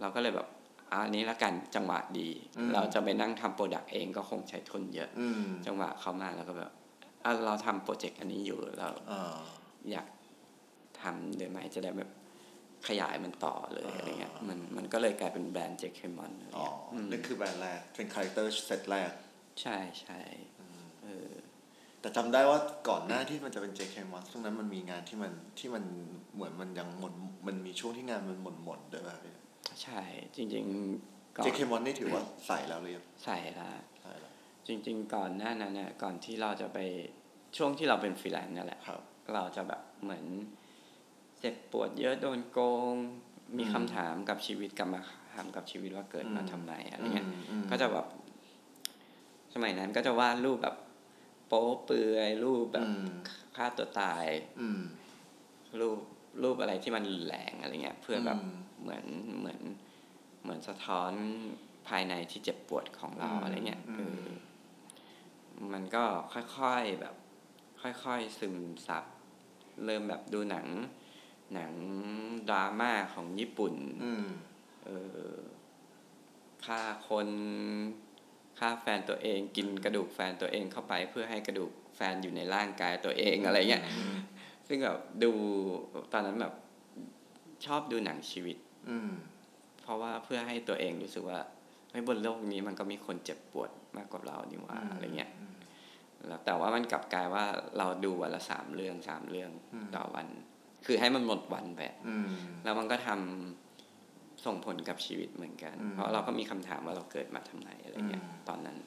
เราก็เลยแบบ อะอันนี้ละกันจังหวะดีอืมเราจะไปนั่งทำ product เองก็คงใช้ทุนเยอะอืมจังหวะเข้ามาแล้วก็แบบอะเราทำ project อันนี้อยู่เราอ่าอยากทำเดี๋ยวไหมจะได้แบบขยายมันต่อเลยอ่าอะไรเงี้ยมันมันก็เลยกลายเป็นแบรนด์ JKmon อ๋ออนั่นคือแบรนด์แรกเป็น character set แรก ใช่ใช่เออแต่จำได้ว่าก่อนหน้าที่มันจะเป็น JK m o n ช่วงนั้นมันมีงานที่มันที่มันเหมือนมันยังหมดมันมีช่วงที่งานมันหมดหมดๆด้วยป่ะพี่ ใช่จริงๆก่อน JK m o n นี่ถือว่าใส่แล้วหรือยังใส่ละใส่แล้วจริง ๆ ก่อนหน้านั้นเนี่ยก่อนที่เราจะไปช่วงที่เราเป็นฟรีแลนซ์นั่นแหละครับ เราจะแบบเหมือนเจ็บปวดเยอะโดนโกง มีอืมคำถามกับชีวิตกลับมาถามกับชีวิตว่าเกิดมาอืมทำไมอะไรเงี้ยอืมอืมก็จะแบบสมัยนั้นก็จะวาดรูปแบบโป๊เปลือยรูปแบบอืมฆ่าตัวตายอืมรูปรูปอะไรที่มันรุนแรงอะไรเงี้ย เพื่อแบบอืม เหมือนเหมือนเหมือนสะท้อนภายในที่เจ็บปวดของเราอืมอะไรเงี้ยอืเอมอมันก็ค่อยๆแบบ ค่อยๆซึมซับ เริ่มแบบดูหนัง หนังดราม่าของญี่ปุ่นอืมเออฆ่าคนฆ่าแฟนตัวเองกินกระดูกแฟนตัวเองเข้าไปเพื่อให้กระดูกแฟนอยู่ในร่างกายตัวเองอะไรเงี้ยซึ่งแบบดูตอนนั้นแบบชอบดูหนังชีวิต อืม เพราะว่าเพื่อให้ตัวเองรู้สึกว่าเฮ้ยบนโลกนี้มันก็มีคนเจ็บปวดมากกว่าเรานี่หว่าอะไรเงี้ยแล้วแต่ว่ามันกลับกลายว่าเราดูวันละสามเรื่องสามเรื่องอืมต่อวัน คือให้มันหมดวันไปอืมแล้วมันก็ทำส่งผลกับชีวิตเหมือนกันอืมเพราะเราก็มีคำถามว่าเราเกิดมาทำไมอะไรเงี้ยอืมตอนนั้น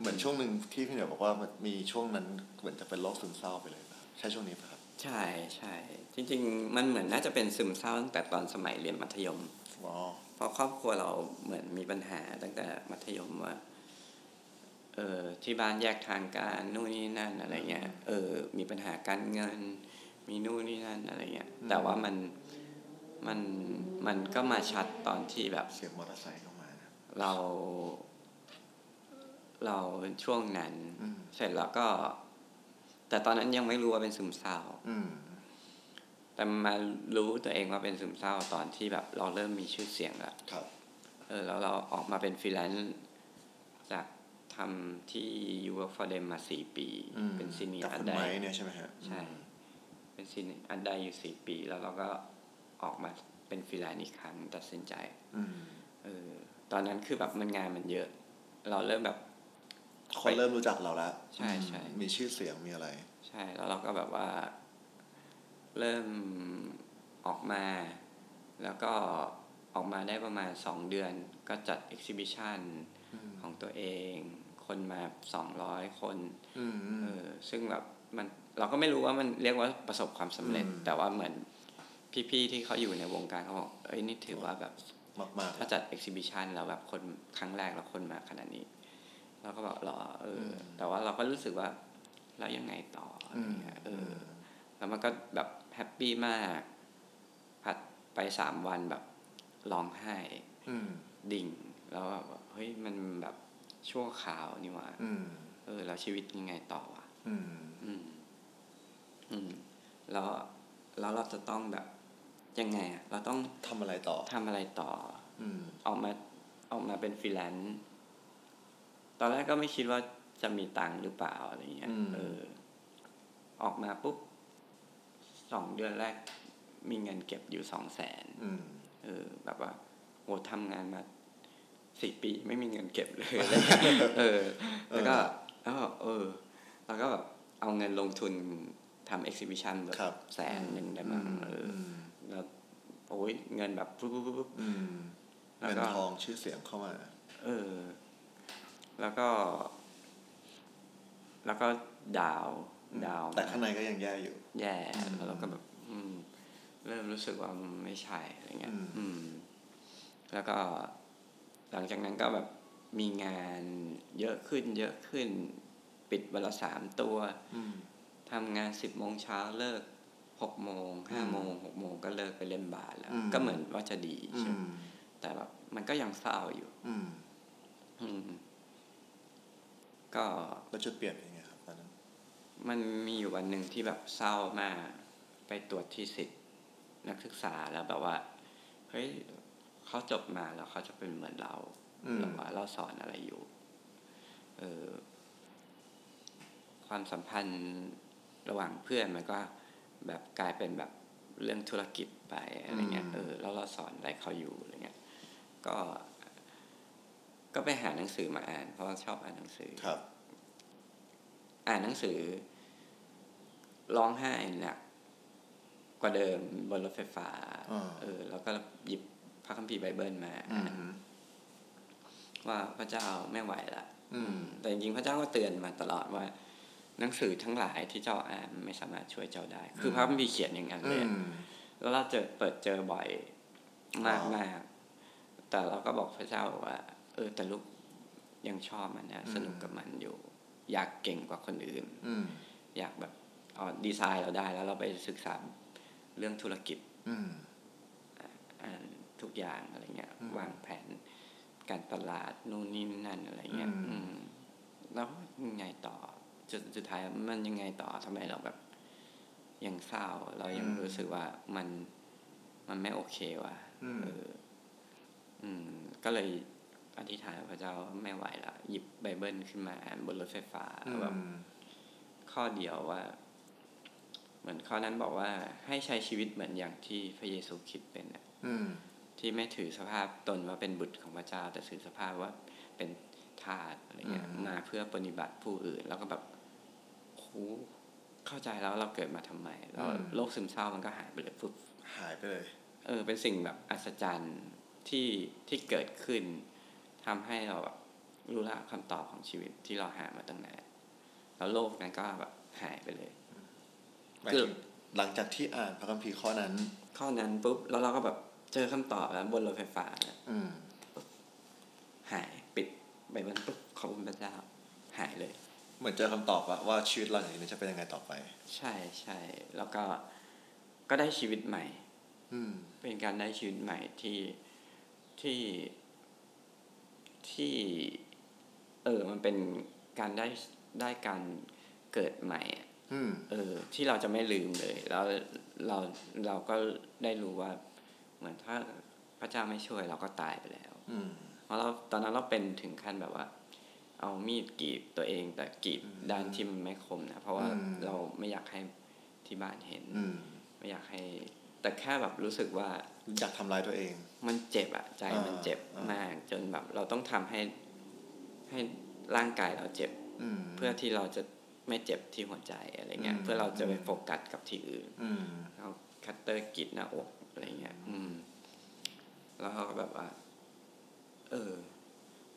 เหมือนช่วงหนึ่งที่พี่เหนือบอกว่ามันมีช่วงนั้นเหมือนจะเป็นโรคซึมเศร้าไปเลยป่ะใช่ช่วงนี้ป่ะครับ ใช่ใช่จริง ๆ มันเหมือนน่าจะเป็นซึมเศร้าตั้งแต่ตอนสมัยเรียนมัธยมอ๋อเพราะครอบครัวเราเหมือนมีปัญหาตั้งแต่มัธยมว่าเออที่บ้านแยกทางการนู่นนี่นั่นอะไรเงี้ยเออ มีปัญหาการเงิน มีนู่นนี่นั่นอะไรเงี้ยแต่ว่ามันมันมันก็มาชัดตอนที่แบบเสียงมอเตอร์ไซค์เข้ามานะเรา เราช่วงนั้นอืมเสร็จแล้วก็ แต่ตอนนั้นยังไม่รู้ว่าเป็นซึมเศร้าอืมแต่มารู้ตัวเองว่าเป็นซึมเศร้าตอนที่แบบเราเริ่มมีชื่อเสียงแล้วครับเออแล้วเราออกมาเป็นฟรีแลนซ์จากทำที่ You Work for Them มาสี่ปีอืมเป็น senior กับอัคุนณไดไม้เนี่ยใช่ไหมฮะใช่เป็น senior อันไดอยู่สี่ปี แล้วเราก็ออกมาเป็นฟรีแลนซ์อีกครั้งตัดสินใจอืมเออตอนนั้นคือแบบมันงานมันเยอะ เราเริ่มแบบ คนเริ่มรู้จักเราแล้วใช่ใช่อืมมีชื่อเสียงมีอะไร ใช่แล้วเราก็แบบว่า เริ่มออกมา แล้วก็ออกมาได้ประมาณสองเดือน ก็จัดเอ็กซิบิชันของตัวเอง คนมาสองร้อยคนอืมอืมเออซึ่งแบบมันเราก็ไม่รู้ว่ามันเรียกว่าประสบความสำเร็จอืมแต่ว่าเหมือนพี่ๆที่เขาอยู่ในวงการเขาบอกเอ้ยนี่ถือว่าแบบมากมากถ้าจัดเอ็กซิบิชันแล้วแบบคนครั้งแรกแล้วคนมาขนาดนี้ เราก็บอกหรอเอออ แต่ว่าเราก็รู้สึกว่าแล้วยังไงต่ออะไรเงี้ยเอออแล้วมันก็แบบแฮปปี้มาก ผัดไปสามวันแบบร้องไห้อืมดิ่ง แล้วแบบเฮ้ยมันแบบชั่วคราวนี่หว่าอืมเออ แล้วชีวิตยังไงต่อวะอืม อืม อืม แล้วแล้วเราจะต้องแบบยังไงอะเราต้องทำอะไรต่อทำอะไรต่อ อืม ออกมาออกมาเป็นฟรีแลนซ์ ตอนแรกก็ไม่คิดว่าจะมีตังค์หรือเปล่าอะไรเงี้ยอืมเออ ออกมาปุ๊บสองเดือนแรก มีเงินเก็บอยู่สองแสนอืมเออ แบบว่าโหทำงานมาสี่ปีไม่มีเงินเก็บเลย เออแล้วก็แล้วก็เออ แล้วก็แบบเอาเงินลงทุนทำเอ็กซิบิชันแบครับบแสนหนึ่งได้มั้งเอออ แล้วโอ้ยเงินแบบปุ๊บปุ๊บปุ๊บปุ๊บอืมแล้วเงินก็ทองชื่อเสียงเข้ามา เออ แล้วก็ แล้วก็ดาวดาว แต่ข้างในก็ยังแย่อยู่ แย่แล้วเราก็แบบอืมเริ่มรู้สึกว่ามันไม่ใช่อะไรเงี้ยอืมอืม แล้วก็ หลังจากนั้นก็แบบมีงานเยอะขึ้น เยอะขึ้น ปิดวันละสามตัวอืมทำงานสิบโมงเช้าเลิกหกโมงห้าโมงหกโมงก็เลิกไปเล่นบาสแล้วอืมก็เหมือนว่าจะดีอืใช่ไหมมแต่แบบมันก็ยังเศร้าอยู่ อืมอืม ก็แล้วจุดเปลี่ยนเป็นยังไงครับตอนนั้น มันมีอยู่วันหนึ่งที่แบบเศร้ามากไปตรวจที่สิทธิ์นักศึกษาแล้วแบบว่าเฮ้ยเขาจบมาแล้วเขาจะเป็นเหมือนเราอืมแบบว่าเราสอนอะไรอยู่ เออความสัมพันธ์ระหว่างเพื่อนมันก็แบบกลายเป็นแบบเรื่องธุรกิจไปอะไรเงี้ยอืมเออแล้วเราสอนอะไรเขาอยู่อะไรเงี้ย ก็ ก็ไปหาหนังสือมาอ่าน เพราะว่าชอบอ่านหนังสือครับ อ่านหนังสือร้องไห้หนักกว่าเดิมบนรถไฟฟ้าอ่าเออ แล้วก็หยิบพระคัมภีร์ไบเบิลมาอือ่านมว่าพระเจ้าไม่ไหวละอืมแต่จริงๆพระเจ้าก็เตือนมาตลอดว่า หนังสือทั้งหลายที่เจ้าอ่านไม่สามารถช่วยเจ้าได้ คือพระคัมภีร์เขียนอย่างนั้นอืเลยมแล้วเราเจอเปิดเจอบ่อยมากอ๋อมากแต่เราก็บอกพระเจ้าว่าเออแต่ลูกยังชอบมันนะสนุกกับมันอยู่ อยากเก่งกว่าคนอื่นอืมอยากแบบอ๋อดีไซน์เราได้แล้วเราไปศึกษาเรื่องธุรกิจอืมอ่านทุกอย่างอะไรเงี้ยอืมวางแผนการตลาดนู่นนี่นั่นอะไรเงี้ยอืมอืมแล้วยังไงต่อจุดสุดท้ายมันยังไงต่อทำไมเราแบบยังเศร้า เรายังรู้สึกว่ามันมันไม่โอเควะอืมเออ อืม ก็เลย อธิษฐานกับพระเจ้าว่าไม่ไหวละหยิบไบเบิลขึ้นมาอ่านบนรถไฟฟ้าอืแบบมข้อเดียวว่า เหมือนข้อนั้นบอกว่าให้ใช้ชีวิตเหมือนอย่างที่พระเยซูคริดเป็นน่ะอืมที่ไม่ถือสภาพตนว่าเป็นบุตรของพระเจ้า แต่ถือสภาพว่าเป็นทาสอะไรเงี้ยอืมมาเพื่อปฏิบัติผู้อื่น แล้วก็แบบโหเข้าใจแล้วเราเกิดมาทำไมแล้วโรคซึมเศร้ามันก็หายไปเลยปุ๊บหายไปเลย เออ เป็นสิ่งแบบอัศจรรย์ที่ที่เกิดขึ้น ทำให้เราแบบรู้ละคำตอบของชีวิตที่เราหามาตั้งนานแล้วโลกนั้นก็แบบหายไปเลยหมายคือถึงหลังจากที่อ่านพระคัมภีร์ข้อนั้น ข้อนั้นปุ๊บแล้วเราก็แบบเจอคำตอบแล้วบนรถไฟฟ้าแล้วอืมหายปิดไปมันปุ๊บขอบคุณพระเจ้าหายเลย เหมือนเจอคำตอบว่าว่าชีวิตเราอย่างนี้จะเป็นยังไงต่อไป ใช่ใช่แล้วก็ก็ได้ชีวิตใหม่ อืมเป็นการได้ชีวิตใหม่ที่ที่ ที่เออมันเป็นการได้ได้การเกิดใหม่อะอืมเออ ที่เราจะไม่ลืมเลย แล้วเราเราก็ได้รู้ว่า เหมือนถ้าพระเจ้าไม่ช่วยเราก็ตายไปแล้วอืมเพราะเราตอนนั้นเราเป็นถึงขั้นแบบว่า เอามีดกรีดตัวเองแต่กรีดด้านที่มันไม่คมนะเพราะว่าอืมเราไม่อยากให้ที่บ้านเห็นอืมไม่อยากให้ แต่แค่แบบรู้สึกว่า อยากทำร้ายตัวเอง มันเจ็บอะใจมันเจ็บอ่ามมาก จนแบบเราต้องทำให้ให้ร่างกายเราเจ็บอืมเพื่อที่เราจะไม่เจ็บที่หัวใจอะไรเงี้ยอืมเพื่อเราจะไปโฟกัสกับที่อื่นอืมเอาคัตเตอร์กรีดหน้าอกอะไรเงี้ยอืม แล้วเขาก็แบบว่า เออ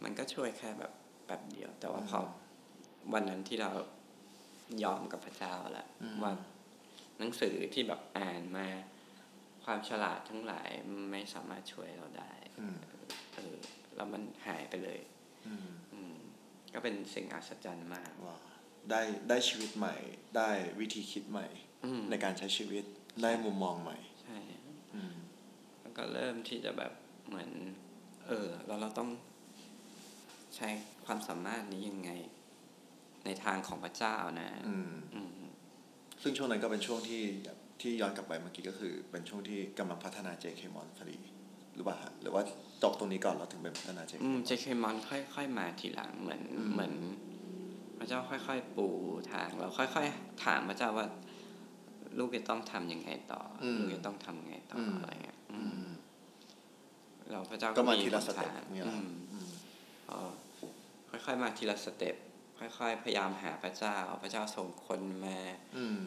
มันก็ช่วยแค่แบบแป๊บเดียว แต่ว่าพอวันนั้นที่เรายอมกับพระเจ้าแล้วอืมว่าหนังสือที่แบบอ่านมา ความฉลาดทั้งหลายไม่สามารถช่วยเราได้อืมเออแล้วมันหายไปเลยอืมอืมก็เป็นสิ่งอัศจรรย์มากว้าวได้ได้ชีวิตใหม่ ได้วิธีคิดใหม่อืมในการใช้ชีวิตได้มุมมองใหม่ใช่อืมแล้วก็เริ่มที่จะแบบเหมือน เออแล้วเราต้องใช้ความสามารถนี้ยังไง ในทางของพระเจ้านะ อืมอืมซึ่งช่วงนั้นก็เป็นช่วงที่ ที่ย้อนกลับไปเมื่อกี้ก็คือเป็นช่วงที่กำลังพัฒนา JK m o n พอดีหรือเปล่าฮะหรือว่าจบตรงนี้ก่อนเราถึงเป็นพัฒนา JK อืม Mon เจคมอนค่อย ๆ มาทีหลังเหมือนอืมเหมือนพระเจ้าค่อย ๆ ปูทางเราค่อย ๆ ถามพระเจ้าว่า ลูกจะต้องทำยังไงต่ออมลูกจะต้องทำยังไงต่ออมอะไรเงี้ยอือืมมเราพระเจ้าก็มามีทีละ step ทางเนี่ยเหรออืมอืมก็ค่อยๆมาทีละ step ค่อย ๆ พยายามหาพระเจ้าพระเจ้าส่งคนมาอืม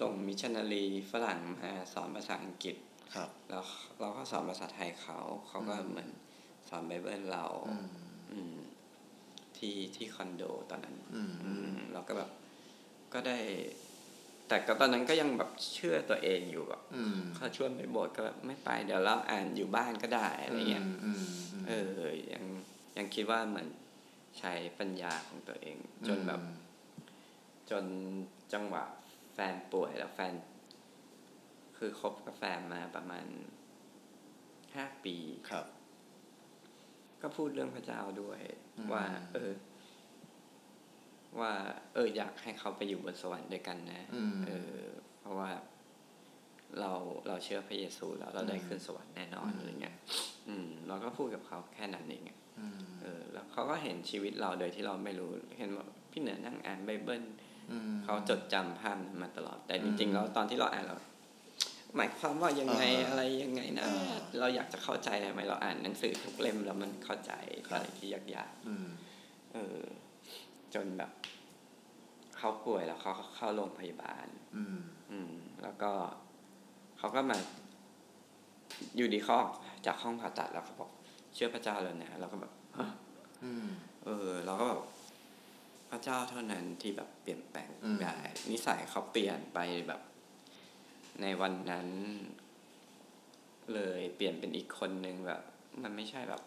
ส่งมิชชันนารีฝรั่งมาสอนภาษาอังกฤษครับ แล้วเราก็สอนภาษาไทยเขาเขาก็เหมือนสอนไบเบิลเราอืมอืมที่ที่คอนโดตอนนั้นอืมอืมเราก็แบบก็ได้ แต่ก็ตอนนั้นก็ยังแบบเชื่อตัวเองอยู่แบบอืมเขาชวนไปโบสถ์ก็แบบไม่ไป เดี๋ยวเราอ่านอยู่บ้านก็ได้อะไรเงี้ยอืมอืมอืมเออยังยังคิดว่าเหมือนใช้ปัญญาของตัวเอง จนแบบ จนจังหวะแฟ นป่วยแล้วแฟน คือคบกับแฟนมาประมาณห้าปีครับ ก็พูดเรื่องพระเจ้าด้วยอืมว่า เออ ว่า เออ อยากให้เขาไปอยู่บนสวรรค์ด้วยกันนะอืมเออ เพราะว่าเราเราเชื่อพระเยซูแล้วเราได้อืมขึ้นสวรรค์แน่นอนอืมอะไรเงี้ยอืม เราก็พูดกับเขาแค่นั้นเองอะอืมเออ แล้วเขาก็เห็นชีวิตเราโดยที่เราไม่รู้ เห็นว่าพี่เหนือนั่งอ่านไบเบิลอืม เขาจดจำภาพนั้นมาตลอด แต่อืจมริงๆแล้วตอนที่เราอ่านเรา หมายความว่ายังไงอ่าอะไรยังไงนะอ่าเราอยากจะเข้าใจทำไมเราอ่านหนังสือทุกเล่มแล้วมันเข้าใจครับอะไรที่ยากอืมๆเออ จนแบบเขาป่วยแล้วเขาเข้าโรงพยาบาลอืมอืมแล้วก็เขาก็มา อยู่ดีเขาออกจากห้องผ่าตัดแล้วเขาบอก เชื่อพระเจ้าแล้วนะเราก็แบบฮะอืมเออ เราก็แบบ พระเจ้าเท่านั้นที่แบบเปลี่ยนแปลงอืมได้นิสัยเขาเปลี่ยนไปแบบ ในวันนั้น เลยเปลี่ยนเป็นอีกคนนึงแบบ มันไม่ใช่แบบ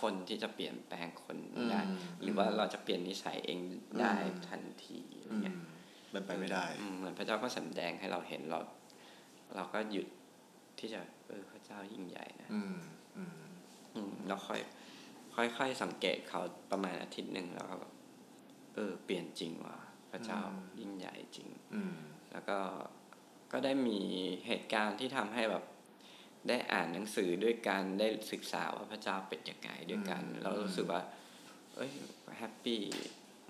คนที่จะเปลี่ยนแปลงคนได้อืมหรือว่าเราจะเปลี่ยนนิสัยเองได้อืมทันทีอะไรอืมเงี้ยเป็นไปไม่ได้อืเหมือนพระเจ้าก็สำแดงให้เราเห็นเรา เราก็หยุดที่จะ เออพระเจ้ายิ่งใหญ่นะอืมอืมอืมแล้วค่อย ค่อยๆสังเกตเขาประมาณอาทิตย์หนึ่งแล้วก็แบบ เออ เปลี่ยนจริงว่ะพระเจ้าอืมยิ่งใหญ่จริงอืมแล้วก็ก็ได้มีเหตุการณ์ที่ทำให้แบบได้อ่านหนังสือด้วยกันได้ศึกษาว่าพระเจ้าเป็นยังไงด้วยกันอืมเรารู้สึกว่า เอ้ย happy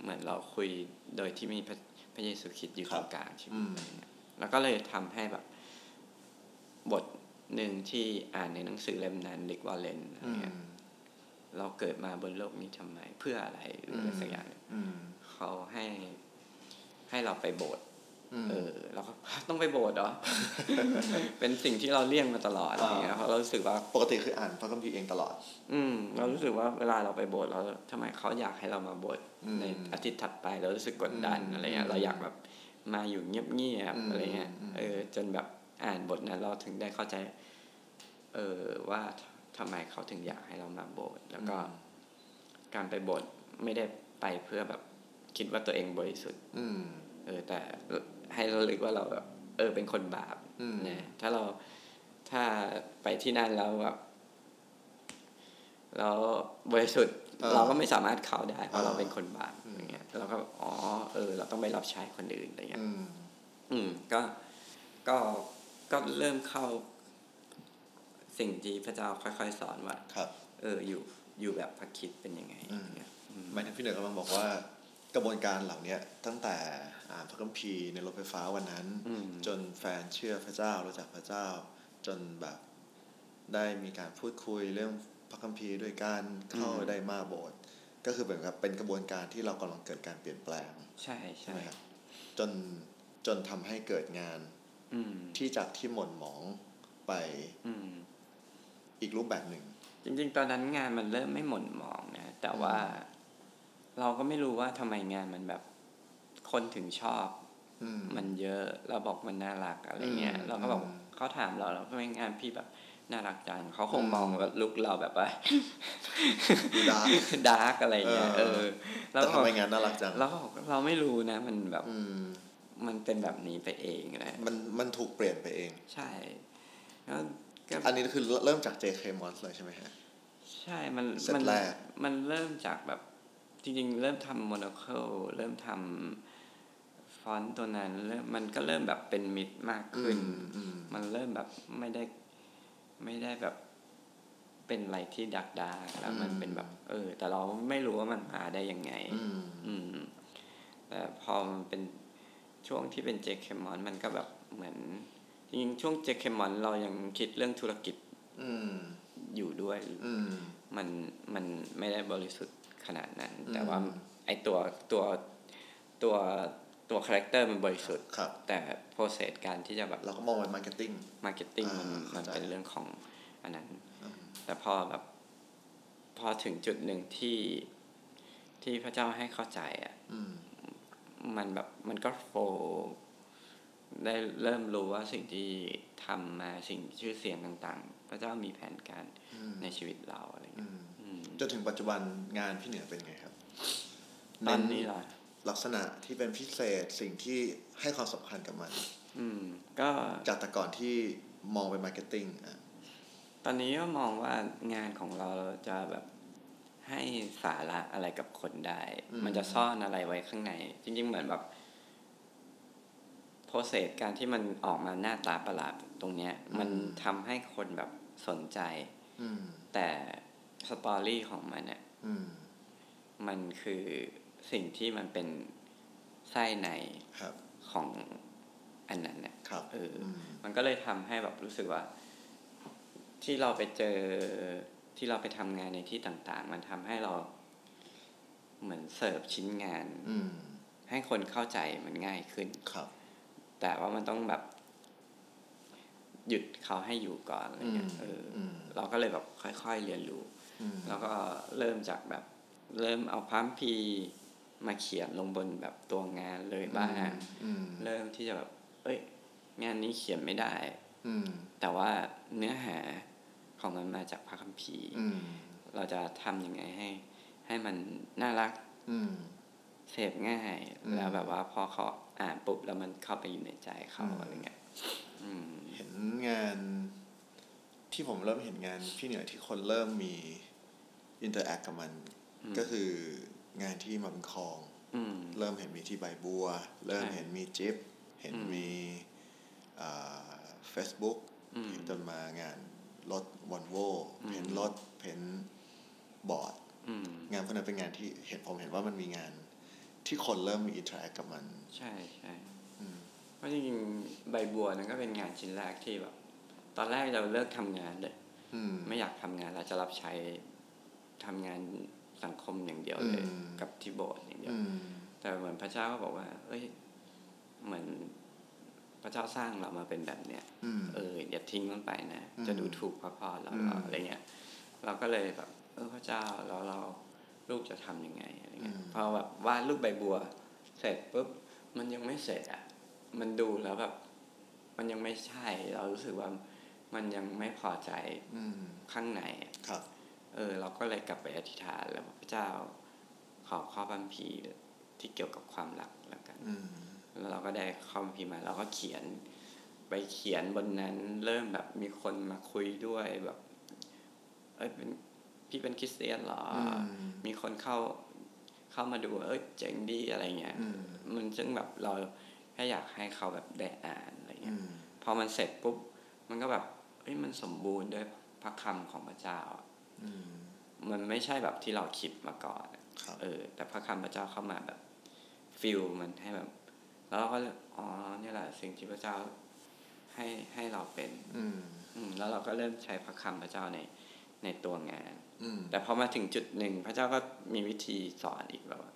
เหมือนเราคุยโดยที่มีพระพระเยซูคริสต์อยู่ตรงกลางชีวิตอะไรเงี้ยแล้วก็เลยทำให้แบบ บทหนึ่งที่อ่านในหนังสือเล่มนั้น Rick Warren อะไรอืมเงี้ยเราเกิดมาบนโลกนี้ทำไมเพื่ออะไรหรืออะไรสักอย่าง เนี่ยอืมเขาให้ให้เราไปโบสถ์อืมเออเราก็ต้องไปโบสถ์เหรอ เป็นสิ่งที่เราเลี่ยงมาตลอดอะไรเงี้ยเพราะเรารู้สึกว่าปกติคืออ่านพระคัมภีร์เองตลอด อืม เรารู้สึกว่าเวลาเราไปโบสถ์เราทำไมเขาอยากให้เรามาโบสถ์อืมในอาทิตย์ถัดไปเรารู้สึกกดดันอืมอะไรเงี้ยเราอยากแบบมาอยู่เงียบอืมๆอะไรเงี้ยอืมเออ จนแบบอ่านบทนั้นเราถึงได้เข้าใจ เออว่าทำไมเขาถึงอยากให้เรามาโบสถ์แล้วก็ การไปโบสถ์ไม่ได้ไปเพื่อแบบ คิดว่าตัวเองบริสุทธิ์อืมเออ แต่ให้เราลึกว่าเราแบบเออเป็นคนบาปอืมนะถ้าเราถ้าไปที่นั่นแล้วแบบเราบริสุทธิ์อ่าเราก็ไม่สามารถเข้าได้เพราะอ่าเราเป็นคนบาปอืมอย่างเงี้ยเราก็อ๋อเออ เราต้องไปรับใช้คนอื่นอะไรเงี้ยอืมอืม ก็ก็ก็เริ่มเข้า สิ่งที่พระเจ้าค่อยๆสอนว่าครับ เอออยู่อยู่แบบพระคริดเป็นยังไงอืมเนี่ยอืหมายถึงพี่เหนือกำลังบอกว่า กระบวนการเหล่าเนี้ยตั้งแต่อ่านพระคัมภีร์ในรถไฟฟ้าวันนั้นอืมจนแฟนเชื่อพระเจ้ารู้จักพระเจ้า จนแบบได้มีการพูดคุยเรื่องพระคัมภีร์ด้วยการเข้าอืมได้มาโบสถ์ก็คือเหมือนกับเป็นกระบวนการที่เรากำลังเกิดการเปลี่ยนแปลง ใช่ใช่ใช่ไหมครับจนจนทำให้เกิดงานอืมที่จากที่หม่นหมองไปอืมอีกรูปแบบหนึ่ง จริง ๆ ตอนนั้นงานมันเริ่มไม่หม่นหมองนะแต่ว่า เราก็ไม่รู้ว่าทำไมงานมันแบบ คนถึงชอบอืมมันเยอะเราบอกมันน่ารักอะไรเงี้ยอืมเราก็บอกอืมเขาถามเราเราก็ไม่งานพี่แบบน่ารักจังเขาคงอืมมองว่า look เราแบบว่าดู dark dark อะไรเงี้ยเอเอออแต่ทำไมงานน่ารักจังเราก็บอกเราไม่รู้นะ มันแบบอืมมันเป็นแบบนี้ไปเองแหละมันมันถูกเปลี่ยนไปเอง ใช่แล้วก็อันนี้คือเริ่มจาก JK m o s เลยใช่ไหมฮะ ใช่มันเซตมัแรกมันเริ่มจากแบบ จริงๆ เริ่มทำ Monocle เริ่มทำฟอนต์ตัวนั้นเริ่มมันก็เริ่มแบบเป็นมิตรมากขึ้นอืมอืมมันเริ่มแบบไม่ได้ไม่ได้แบบเป็นอะไรที่ dark dark แล้วมันอืมเป็นแบบ เออ แต่เราไม่รู้ว่ามันมาได้ยังไงอืมอืมแต่พอมันเป็นช่วงที่เป็น Jackemon มันก็แบบเหมือน จริงๆ ช่วง Jackemon เรายังคิดเรื่องธุรกิจ อืมอยู่ด้วย อืมมันมันไม่ได้บริสุทธิ์ ขนาดนั้นอืมแต่ว่าไอตัวตัวตัวตัว character มันบริสุทธิ์ครับแต่ process การที่จะแบบเราก็มองเป็น marketing marketing มันอ่ามันเข้าใจเป็นเรื่องของอันนั้นอืมแต่พอแบบพอถึงจุดหนึ่งที่ที่พระเจ้าให้เข้าใจอะอืมมันแบบมันก็ flow ได้เริ่มรู้ว่าสิ่งที่ทำมาสิ่งชื่อเสียงต่าง ๆ พระเจ้ามีแผนการอืมในชีวิตเราอะไรอืเงี้ยมอืม จนถึงปัจจุบันงานพี่เหนือเป็นไงครับตอนนี้เหรอลักษณะที่เป็นพิเศษสิ่งที่ให้ความสำคัญกับมัน อืม ก็จากแต่ก่อนที่มองเป็น marketing อะตอนนี้ก็มองว่างานของเราจะแบบให้สาระอะไรกับคนได้ มันจะซ่อนอะไรไว้ข้างใน จริง ๆ เหมือนแบบโปรเซสการที่มันออกมาหน้าตาประหลาดตรงเนี้ย มันทำให้คนแบบสนใจอืมแต่ สตอรี่ของมันเนี่ยอืมมันคือสิ่งที่มันเป็นไส้ในครับของอันนั้นเนี่ยครับเอออมมันก็เลยทำให้แบบรู้สึกว่า ที่เราไปเจอที่เราไปทำงานในที่ต่าง ๆ มันทำให้เราเหมือนเสิร์ฟชิ้นงานอืมให้คนเข้าใจมันง่ายขึ้นครับ แต่ว่ามันต้องแบบ หยุดเขาให้อยู่ก่อนอะไรเงี้ยอืมเออออืมเราก็เลยแบบค่อย ๆ เรียนรู้อืม แล้วก็เริ่มจากแบบ เริ่มเอาพัมพีร์มาเขียนลงบนแบบตัวงานเลยบ้างอืมเริ่มที่จะแบบ เอ้ย งานนี้เขียนไม่ได้ อืมแต่ว่าเนื้อหาของมันมาจากพระคัมภีร์อืมเราจะทำยังไงให้ ให้มันน่ารัก อืมเสพง่ายอืมแล้วแบบว่าพอเขาอ่านปุ๊บแล้วมันเข้าไปอยู่ในใจเขาอืมอะไรเงี้ยอืมเห็นงาน ที่ผมเริ่มเห็นงานพี่เหนือที่คนเริ่มมี interact กับมันอืมก็คืองานที่มาเป็นคลองอืมเริ่มเห็นมีที่ใบบัว เริ่มใช่เห็นมีจิ๊บเห็นอืมมีเฟซบุ๊กอืมจนมางานรถวอลโวอืมเห็นรถเห็นบอร์ดอืมงานพวกนั้นเป็นงานที่เห็นผมเห็นว่ามันมีงานที่คนเริ่มมี interact กับมัน ใช่ใช่อืมเพราะจริงๆใบบัวนั้นก็เป็นงานชิ้นแรกที่แบบ ตอนแรกเราเลิกทำงานเลยอืมไม่อยากทำงานแล้วจะรับใช้ทำงานสังคมอย่างเดียวเลยอืมกับที่โบสถ์อย่างเดียวอืมแต่เหมือนพระเจ้าก็บอกว่า เอ้ยเหมือนพระเจ้าสร้างเรามาเป็นแบบเนี้ยอืมเอออย่าทิ้งมันไปนะอืมจะดูถูกพระพรเราอืมเหรออะไรเงี้ย เราก็เลยแบบ เออพระเจ้าแล้วเราลูกจะทำยังไงอะไรเงี้ยพอแบบวาดรูปใบบัว เสร็จปุ๊บมันยังไม่เสร็จอะ มันดูแล้วแบบ มันยังไม่ใช่ เรารู้สึกว่า มันยังไม่พอใจอืมข้างในอะครับ เออ เราก็เลยกลับไปอธิษฐานแล้วบอกพระเจ้าขอข้อบัมพีร์ที่เกี่ยวกับความรักแล้วกันอืมแล้วเราก็ได้ข้อบัมพีร์มา เราก็เขียน ไปเขียนบนนั้น เริ่มแบบมีคนมาคุยด้วยแบบ เอ้ยเป็นพี่เป็นคริสเตียนเหรออมมีคนเข้าเข้ามาดูเอ้ยเจ๋งดีอะไรเงี้ยอืมมันซึ่งแบบเราแค่อยากให้เขาแบบได้อ่านอะไรอืเงี้ยมพอมันเสร็จปุ๊บ มันก็แบบ เอ้ยมันสมบูรณ์ด้วยพระคำของพระเจ้าอะอืมมันไม่ใช่แบบที่เราคิดมาก่อนครับเออ แต่พระคำพระเจ้าเข้ามาแบบฟิลมันให้แบบ แล้วเราก็เลยอ๋อเนี่ยแหละสิ่งที่พระเจ้าให้ให้เราเป็น อืม อืม แล้วเราก็เริ่มใช้พระคำพระเจ้าในในตัวงาน อืม แต่พอมาถึงจุดหนึ่งพระเจ้าก็มีวิธีสอนอีกแบบว่า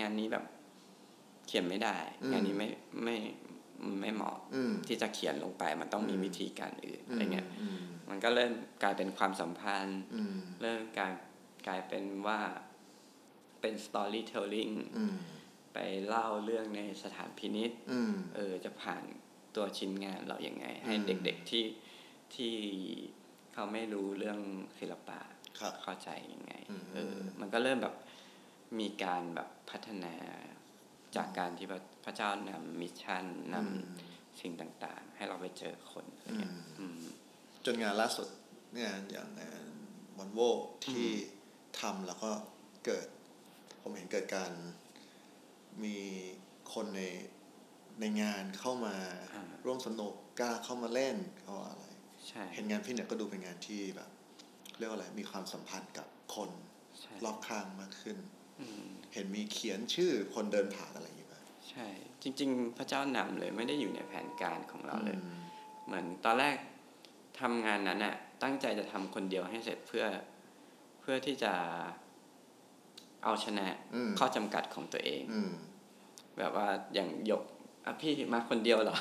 งานนี้แบบเขียนไม่ได้ งานนี้ไม่ไม่ ไม่เหมาะอืมที่จะเขียนลงไป มันต้องมีอืมวิธีการอื่นอะไรเงี้ยอืมมันก็เริ่มกลายเป็นความสัมพันธ์อืมเริ่มกลายกลายเป็นว่าเป็น storytelling อืมไปเล่าเรื่องในสถานพินิษอืมเออจะผ่านตัวชิ้นงานเราอย่างไง ให้อืมเด็กๆที่ที่เขาไม่รู้เรื่องศิลปะครับเข้าใจยังไงอืมเออ มันก็เริ่มแบบมีการแบบพัฒนาจากการที่พระ พระเจ้านำมิชชั่นนอืมำสิ่งต่างๆ ให้เราไปเจอคนอะไรเงี้ยอืมอืมจนงานล่าสุดงานอย่างงานวันโวที่ทำแล้วก็เกิด ผมเห็นเกิดการมีคนในในงานเข้ามาอ่าร่วมสนุกกล้าเข้ามาเล่นเขาอะไรใช่เห็นงานพี่เนี่ยก็ดูเป็นงานที่แบบเรียกว่าอะไรมีความสัมพันธ์กับคนใช่รอบข้างมากขึ้นอืมเห็นมีเขียนชื่อคนเดินผ่านอะไรอย่างเงี้ย ใช่ จริง ๆ พระเจ้านำเลยไม่ได้อยู่ในแผนการของเราเลยอืมเหมือนตอนแรกทำงานนั้นอะตั้งใจจะทำคนเดียวให้เสร็จเพื่อเพื่อที่จะเอาชนะอืมข้อจำกัดของตัวเองอืมแบบว่าอย่างหยกอะพี่มาคนเดียวเหรอ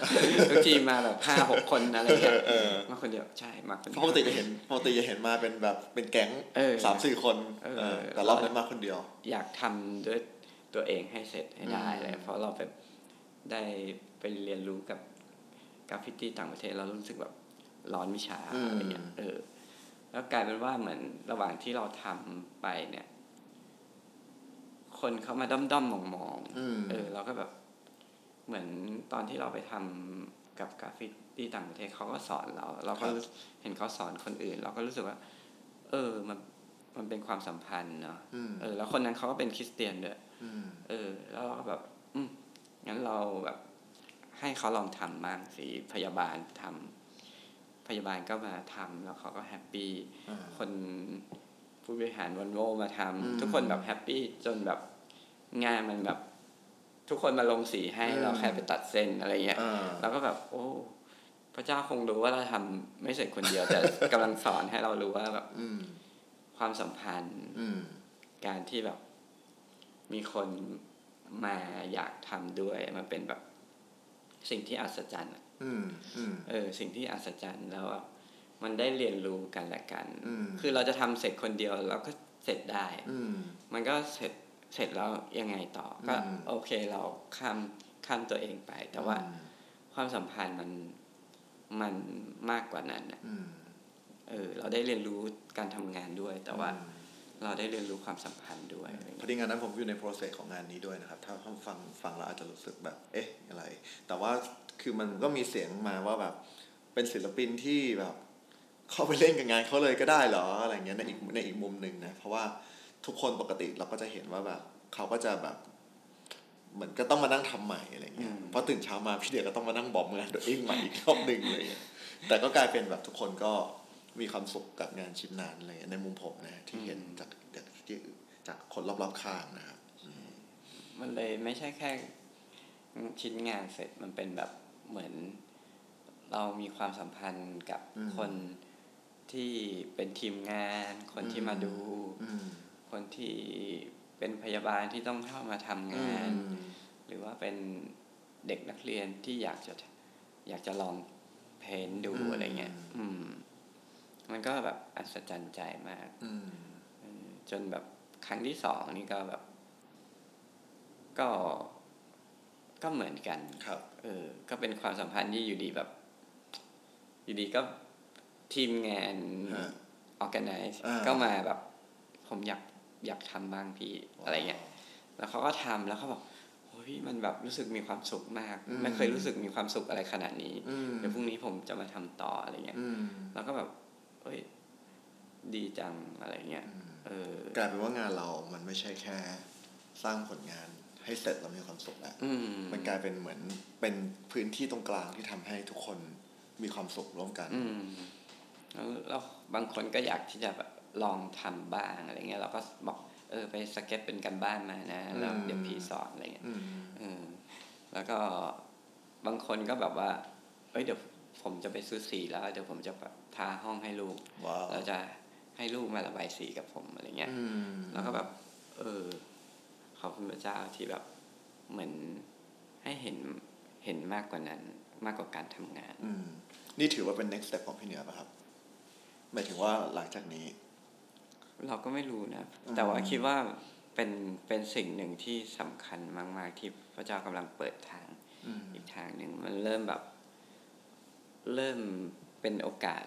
ทุกทีมาแบบห้าหกคนอะไรเงี้ยเออมาคนเดียวใช่มาคนเดีปยวกติจะเห็นปกติจะเห็นมาเป็นแบบเป็นแก๊งเออสามสี่คนเออเออแต่รอบนั้นมาคนเดียว อยากทำด้วย ตัวเองให้เสร็จให้ได้อืมเลยเพราะเราแบบได้ไปเรียนรู้กับกราฟฟิตี้ต่างประเทศเรารู้สึกแบบร้อนวิชาอะไรเงี้ยเออ แล้วกลายเป็นว่าเหมือนระหว่างที่เราทำไปเนี่ย คนเขามาด้อมด้อมมองมองๆอืมเออ เราก็แบบ เหมือนตอนที่เราไปทำกับกราฟฟิตี้ต่างประเทศเขาก็สอนเรา เราก็รู้เห็นเขาสอนคนอื่น เราก็รู้สึกว่า เออ มันมันเป็นความสัมพันธ์เนาะอืมเออ แล้วคนนั้นเขาก็เป็นคริสเตียนด้วยอืม เออ แล้วเราก็แบบ อืมงั้นเราแบบ ให้เขาลองทำบ้างสิพยาบาลทำพยาบาลก็มาทำแล้วเขาก็ happy อ่าคนผู้บริหารวันโวมาทำอืมทุกคนแบบ happy จนแบบงานมันแบบ ทุกคนมาลงสีให้อืมเราแค่ไปตัดเส้นอะไรเงี้ยอ่าเราก็แบบ โอ้ พระเจ้าคงรู้ว่าเราทำไม่เสร็จคนเดียว แต่กำลังสอนให้เรารู้ว่าแบบอืมความสัมพันธ์อืมการที่แบบ มีคนมาอยากทำด้วย มันเป็นแบบสิ่งที่อัศจรรย์อะอืมอืมเออ สิ่งที่อัศจรรย์แล้วแบบมันได้เรียนรู้กันและกันอืมคือเราจะทำเสร็จคนเดียวเราก็เสร็จได้อืมมันก็เสร็จเสร็จแล้วยังไงต่อ ก็อืมโอเคเราข้ามข้ามตัวเองไป แต่ว่าความสัมพันธ์มันมันมากกว่านั้นน่ะอืมเออ เราได้เรียนรู้การทำงานด้วย แต่ว่าอืม เราได้เรียนรู้ความสัมพันธ์ด้วยอะไรพอเงี้ยดีงานนั้นผมอยู่ใน process ของงานนี้ด้วยนะครับ ถ้าท่านฟังฟังแล้วอาจจะรู้สึกแบบ เอ๊ะอะไร แต่ว่าคือมันก็มีเสียงมาว่าแบบเป็นศิลปินที่แบบเข้าไปเล่นกับงานเขาเลยก็ได้เหรออะไรเงี้ยในอีกในอีกมุมหนึ่งนะเพราะว่าทุกคนปกติเราก็จะเห็นว่าแบบเขาก็จะแบบเหมือนก็ต้องมานั่งทำใหม่อะไรเงี้ยเพราะตื่นเช้ามาพี่เดียก็ต้องมานั่งบอมงานตัวเองใหม่อีกรอบหนึ่งเลยแต่ก็กลายเป็นแบบทุกคนก็ มีความสุขกับงานชิ้นนั้นอะไรเงี้ยในมุมผมนะที่เห็นจากจากที่จากคนรอบๆข้างนะครับมันเลยไม่ใช่แค่ ชิ้นงานเสร็จมันเป็นแบบเหมือน เรามีความสัมพันธ์กับอืมคนที่เป็นทีมงาน คนที่มาดูอืมคนที่เป็นพยาบาลที่ต้องเข้ามาทำงาน หรือว่าเป็นเด็กนักเรียนที่อยากจะอยากจะลองเพ้นท์ดูอืมอะไรเงี้ย อืม มันก็แบบอัศจรรย์ใจมากอืมเออจนแบบครั้งที่สองนี่ก็แบบ ก็ก็เหมือนกันครับ เออ ก็เป็นความสัมพันธ์ที่อยู่ดีแบบ อยู่ดีก็ทีมงานฮะ organize อ่าก็มาแบบ ผมอยากอยากทำบ้างพี่อะไรเงี้ย แล้วเขาก็ทำแล้วเขาบอกโอ้ยมันแบบรู้สึกมีความสุขมากอืมไม่เคยรู้สึกมีความสุขอะไรขนาดนี้อืมเดี๋ยวพรุ่งนี้ผมจะมาทำต่ออะไรเงี้ยอืมแล้วก็แบบ เอ้ย ดีจังอะไรเงี้ยเออกลายเป็นว่างานเรามันไม่ใช่แค่ สร้างผลงานให้เสร็จแล้วมีความสุขแล้วอืมมันกลายเป็นเหมือนเป็นพื้นที่ตรงกลางที่ทำให้ทุกคนมีความสุขร่วมกัน อืมแล้วแล้วบางคนก็อยากที่จะแบบลองทำบ้างอะไรเงี้ยเราก็บอกเออไปสเก็ตเป็นกันบ้านมานะแล้วเดี๋ยวพี่สอนอะไรเงี้ยอืมเออแล้วก็บางคนก็แบบว่า เอ้ยเดี๋ยว ผมจะไปซื้อสีแล้วเดี๋ยวผมจะแบบทาห้องให้ลูกว้าวเราจะให้ลูกมาระบายสีกับผมอะไรเงี้ยอืมแล้วก็แบบ เออขอบคุณพระเจ้าที่แบบเหมือนให้เห็นเห็นมากกว่านั้นมากกว่าการทำงาน อืมนี่ถือว่าเป็น next step ของพี่เหนือป่ะครับหมายถึงว่าหลังจากนี้ เราก็ไม่รู้นะอืมแต่ว่าคิดว่าเป็นเป็นสิ่งหนึ่งที่สำคัญมาก ๆ ที่พระเจ้ากำลังเปิดทางอืมอีกทางหนึ่งมันเริ่มแบบ เริ่มเป็นโอกาส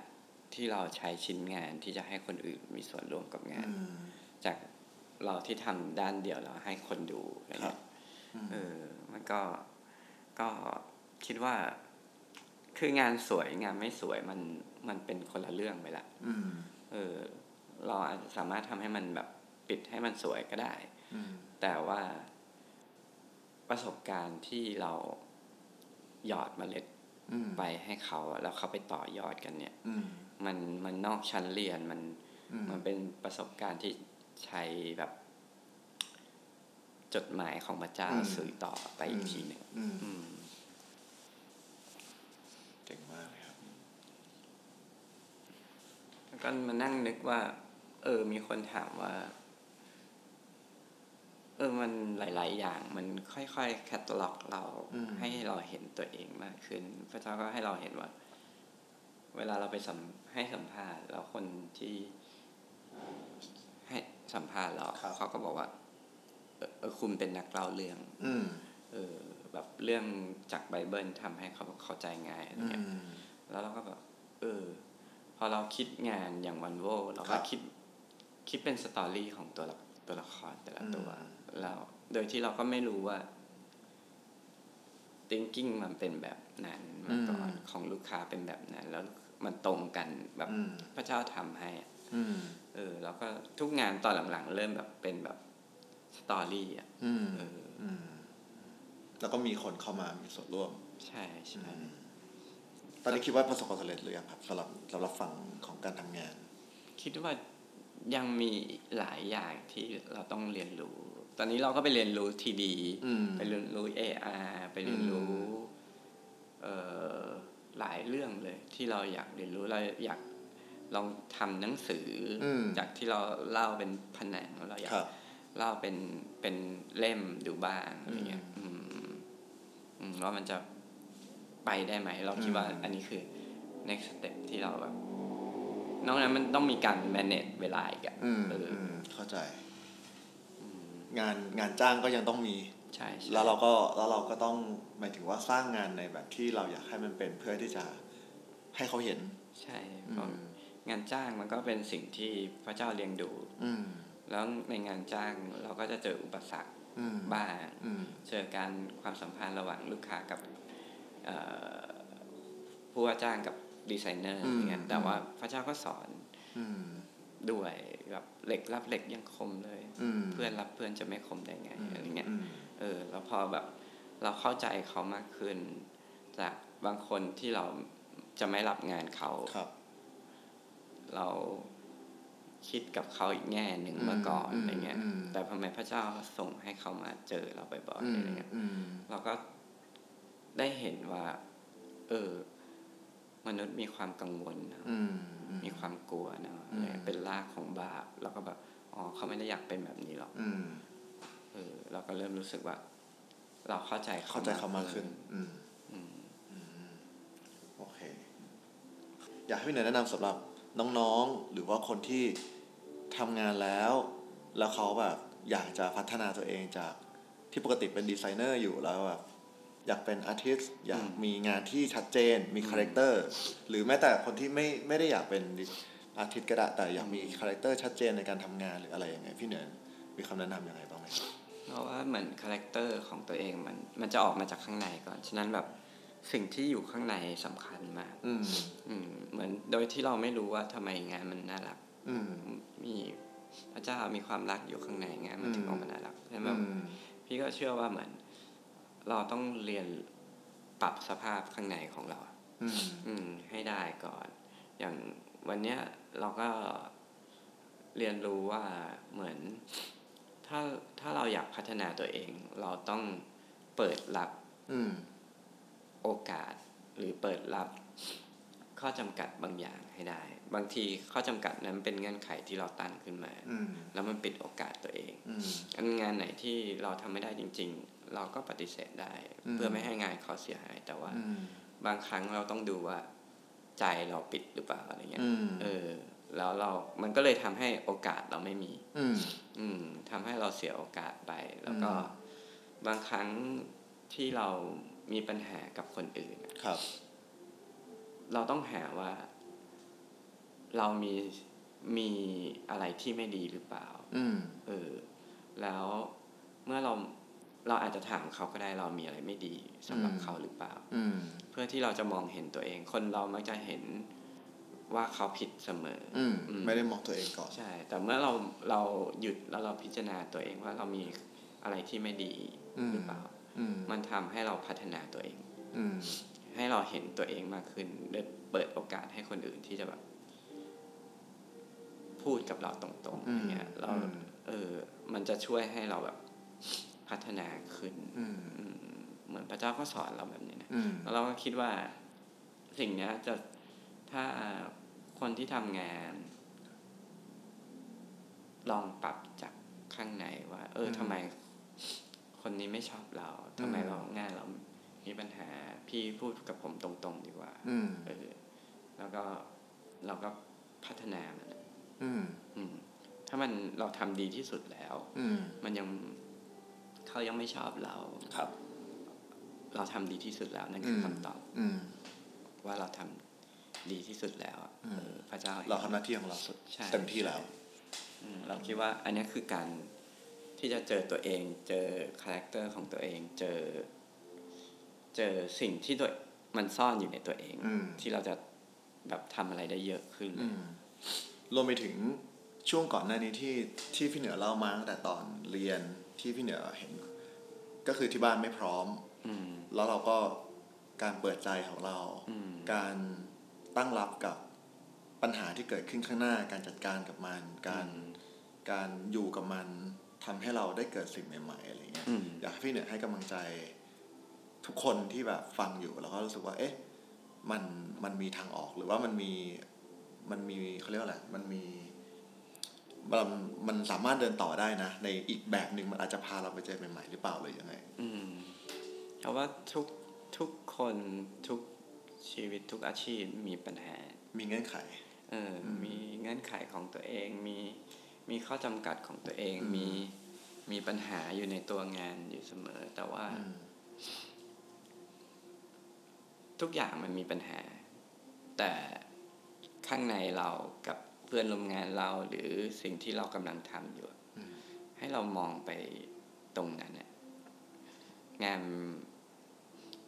ที่เราใช้ชิ้นงานที่จะให้คนอื่นมีส่วนร่วมกับงานอืมจากเราที่ทำด้านเดียวเราให้คนดูอะไรครัเงี้บยอืมเออมันก็ก็คิดว่า คืองานสวยงานไม่สวยมันมันเป็นคนละเรื่องไปละอืมเออ เราอาจจะสามารถทำให้มันแบบปิดให้มันสวยก็ได้อืมแต่ว่าประสบการณ์ที่เราหยอดเมล็ดอืม ไปให้เขาอะแล้วเขาไปต่อยอดกันเนี่ยอืมมันมันนอกชั้นเรียนมันอืมมันเป็นประสบการณ์ที่ใช้แบบ จดหมายของพระเจ้าอืมสื่อต่อไปอีกทีหนึ่งอืมอืมเก่งมากเลยครับแล้วก็มานั่งนึกว่า เออ มีคนถามว่า เออมันหลาย ๆ อย่างมันค่อยๆแคตตาล็อกเราอืมให้เราเห็นตัวเองมากขึ้น พระเจ้าก็ให้เราเห็นว่า เวลาเราไปสัมให้สัมภาษณ์แล้วคนที่ให้สัมภาษณ์เราครับเขาก็บอกว่าเออเออคุณเป็นนักเล่าเรื่อง อืมเออ แบบเรื่องจากไบเบิลทำให้เขาเข้าใจง่ายอะไรอืเงี้ยมแล้วเราก็แบบเออ พอเราคิดงานอย่างวันโวเราครัก็บคิดคิดเป็นสตอรี่ของตัวละ ตัวละครแต่ละตัวอืมแล้วโดยที่เราก็ไม่รู้ว่า thinking มันเป็นแบบนั้นมาก่อนของลูกค้าเป็นแบบนั้น แล้วมันตรงกันแบบอืมพระเจ้าทำให้อะอืมเออ แล้วก็ทุกงานตอนหลังๆ เริ่มแบบเป็นแบบสตอรี่อะอืมเอออืมแล้วก็มีคนเข้ามามีส่วนร่วม ใช่ใช่ตอนนี้คิดว่าประสบความสำเร็จหรือยังครับสำหรับสำหรับฝั่งของการทำงาน คิดว่า ยังมีหลายอย่างที่เราต้องเรียนรู้ ตอนนี้เราก็ไปเรียนรู้ทีดีอืมไปเรียนรู้ AR ไปเรียนรู้เอ่อหลายเรื่องเลย ที่เราอยากเรียนรู้เราอยากลองทำหนังสืออมจากที่เราเล่าเป็นผนังเราอยากครับเล่าเป็นเป็นเล่มดูบ้างอะไรเงี้ยอืมอืมว่ามันจะไปได้ไหม เราคิดว่าอืมอันนี้คือ next step ที่เราแบบ นอกนั้นมันต้องมีการ manage เวลาอีกอะอืมเอออืมเข้าใจอืมงานงานจ้างก็ยังต้องมีใช่ใช่แล้วเราก็แล้วเราก็ต้องหมายถึงว่าสร้างงานในแบบที่เราอยากให้มันเป็นเพื่อที่จะให้เขาเห็น ใช่อืเพราะมงานจ้างมันก็เป็นสิ่งที่พระเจ้าเลี้ยงดู อืมแล้วในงานจ้างเราก็จะเจออุปสรรคอืมบ้างอืมเจอการความสัมพันธ์ระหว่างลูกค้ากับเอ่อผู้ว่าจ้างกับ ดีไซเนอร์อืมอย่างเงี้ยแต่ว่าพระเจ้าก็สอนอืมด้วยแบบเหล็กรับเหล็กยังคมเลยอืมเพื่อนรับเพื่อนจะไม่คมได้ไงอะไรเงี้ยอืมเออแล้วพอแบบเราเข้าใจเขามากขึ้น จากบางคนที่เราจะไม่รับงานเขาครับ เราคิดกับเขาอีกแง่หนึ่งอืมเมื่อก่อนอืมอะไรเงี้ยอืมแต่ทำไมพระเจ้าส่งให้เขามาเจอเราบ่อยอืๆมอะไรเงี้ยอืมเราก็ได้เห็นว่า เออ มนุษย์มีความกังวลนะอืมอืมมีความกลัวเนอะอืมเป็นรากของบาปแล้วก็แบบอ๋อเขาไม่ได้อยากเป็นแบบนี้หรอกอืมเออเราก็เริ่มรู้สึกว่า เราเข้าใจเข้าใจเขามากขึ้น อืมอืมโอเค อยากให้พี่เหนือแนะนำสำหรับน้องๆ หรือว่าคนที่ทำงานแล้ว แล้วเขาแบบอยากจะพัฒนาตัวเองจากที่ปกติเป็นดีไซเนอร์อยู่แล้วแบบ อยากเป็น artist อยากมีงานที่ชัดเจนมีคาแรคเตอร์หรือแม้แต่คนที่ไม่ไม่ได้อยากเป็น artist ก็ได้แต่อยากมีคาแรคเตอร์ชัดเจนในการทำงานหรืออะไรยังไงพี่เหนือมีคำแนะนำยังไงบ้างไหมเพราะว่าเหมือนคาแรคเตอร์ของตัวเองมันมันจะออกมาจากข้างในก่อนฉะนั้นแบบสิ่งที่อยู่ข้างในสำคัญมาก อืมอืมเหมือนโดยที่เราไม่รู้ว่าทำไมงานมันน่ารัก อืมมีพระเจ้ามีความรักอยู่ข้างในงานมันถึงอืมออกมาน่ารักใช่ไหมอืมพี่ก็เชื่อว่าเหมือน เราต้องเรียนปรับสภาพข้างในของเราอืมอืมให้ได้ก่อน อย่างวันเนี้ยเราก็เรียนรู้ว่าเหมือน ถ้าถ้าเราอยากพัฒนาตัวเอง เราต้องเปิดรับอืมโอกาส หรือเปิดรับข้อจำกัดบางอย่างให้ได้ บางทีข้อจำกัดนั้นเป็นเงื่อนไขที่เราตั้งขึ้นมาอืมแล้วมันปิดโอกาสตัวเองอืมอันงานไหนที่เราทำไม่ได้จริง ๆ เราก็ปฏิเสธได้อืมเพื่อไม่ให้งานเขาเสียหาย แต่ว่าอืมบางครั้งเราต้องดูว่าใจเราปิดหรือเปล่าอะไรเงี้ยอืมเออ แล้วเรา มันก็เลยทำให้โอกาสเราไม่มี อืมอืมทำให้เราเสียโอกาสไป แล้วก็อืมบางครั้งที่เรามีปัญหากับคนอื่นอะครับ เราต้องหาว่า เรามีมีอะไรที่ไม่ดีหรือเปล่า อืมเออ แล้วเมื่อเรา เราอาจจะถามเขาก็ได้เรามีอะไรไม่ดีสำหรับอืมเขาหรือเปล่าอืมเพื่อที่เราจะมองเห็นตัวเอง คนเรามักจะเห็นว่าเขาผิดเสมอออืมอืมไม่ได้มองตัวเองก่อนใช่ แต่เมื่อเราเราหยุดแล้วเราพิจารณาตัวเองว่าเรามีอะไรที่ไม่ดีอืมหรือเปล่าอืมมันทำให้เราพัฒนาตัวเอง อืมให้เราเห็นตัวเองมากขึ้นได้เปิดโอกาสให้คนอื่นที่จะแบบพูดกับเราตรงๆอือมย่างเงี้ยเราอืมเออ มันจะช่วยให้เราแบบ พัฒนาขึ้นอืมอืมเหมือนพระเจ้าก็สอนเราแบบนี้นะอืมแล้วเราก็คิดว่าสิ่งเนี้ยจะถ้าคนที่ทำงาน ลองปรับจากข้างในว่า เอออืมทำไมคนนี้ไม่ชอบเราทำไมอืมเรางานเรามีปัญหาพี่พูดกับผมตรงๆ ดีกว่าอืมเออแล้วก็เราก็พัฒนามันอะอืม อืม ถ้ามันเราทำดีที่สุดแล้ว อืม มันยัง เขายังไม่ชอบเราครับ เราทำดีที่สุดแล้วนั่นคืออืมคำตอบ อืมว่าเราทำดีที่สุดแล้วอะอืมเออพระเจ้าเห็นเราทำหน้าที่ของเราสุดใช่เต็มที่แล้วอืมเราคิดว่า อันเนี้ยคือการที่จะเจอตัวเอง เจอคาแรคเตอร์ของตัวเอง เจอ เจอสิ่งที่ตัวมันซ่อนอยู่ในตัวเองอืมที่เราจะแบบทำอะไรได้เยอะขึ้นเลยอืมรวมไปถึงช่วงก่อนหน้านี้ที่ที่พี่เหนือเล่ามาตั้งแต่ตอนเรียน ที่พี่เหนือเห็น ก็คือที่บ้านไม่พร้อมอืมแล้วเราก็การเปิดใจของเราอืมการตั้งรับกับปัญหาที่เกิดขึ้นข้างหน้า การจัดการกับมัน การอืมการอยู่กับมันทำให้เราได้เกิดสิ่งใหม่ๆอะไรเงี้ยอืมอยากให้พี่เหนือให้กำลังใจทุกคนที่แบบฟังอยู่แล้วก็รู้สึกว่า เอ๊ะ มันมันมีทางออกหรือว่ามันมีมันมีเขาเรียกว่าอะไรมันมี มันมันสามารถเดินต่อได้นะ ในอีกแบบหนึ่งมันอาจจะพาเราไปเจอใหม่ๆหรือเปล่าเลยยังไง อืมเพราะว่าทุกทุกคนทุกชีวิตทุกอาชีพมีปัญหา มีเงื่อนไข เอออมมีเงื่อนไขของตัวเอง มีมีข้อจำกัดของตัวเองอืมมีมีปัญหาอยู่ในตัวงานอยู่เสมอ แต่ว่าอืมทุกอย่างมันมีปัญหา แต่ข้างในเรากับ เพื่อนร่วมงานเราหรือสิ่งที่เรากำลังทำอยู่อืมให้เรามองไปตรงนั้นเนี่ยงาน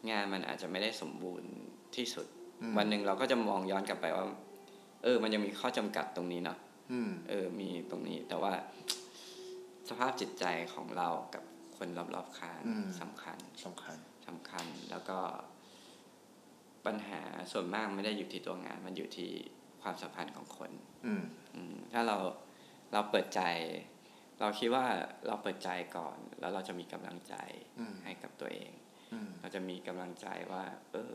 งานมันอาจจะไม่ได้สมบูรณ์ที่สุดอืมวันหนึ่งเราก็จะมองย้อนกลับไปว่า เออ มันยังมีข้อจำกัดตรงนี้เนาะอืมเออ มีตรงนี้ แต่ว่าสภาพจิตใจของเรากับคนรอบๆข้างอืมสำคัญสำคัญสำคัญแล้วก็ปัญหาส่วนมากไม่ได้อยู่ที่ตัวงาน มันอยู่ที่ความสัมพันธ์ของคนอืมอืม ถ้าเราเราเปิดใจ เราคิดว่าเราเปิดใจก่อน แล้วเราจะมีกำลังใจอืมให้กับตัวเองอืมเราจะมีกำลังใจว่า เออ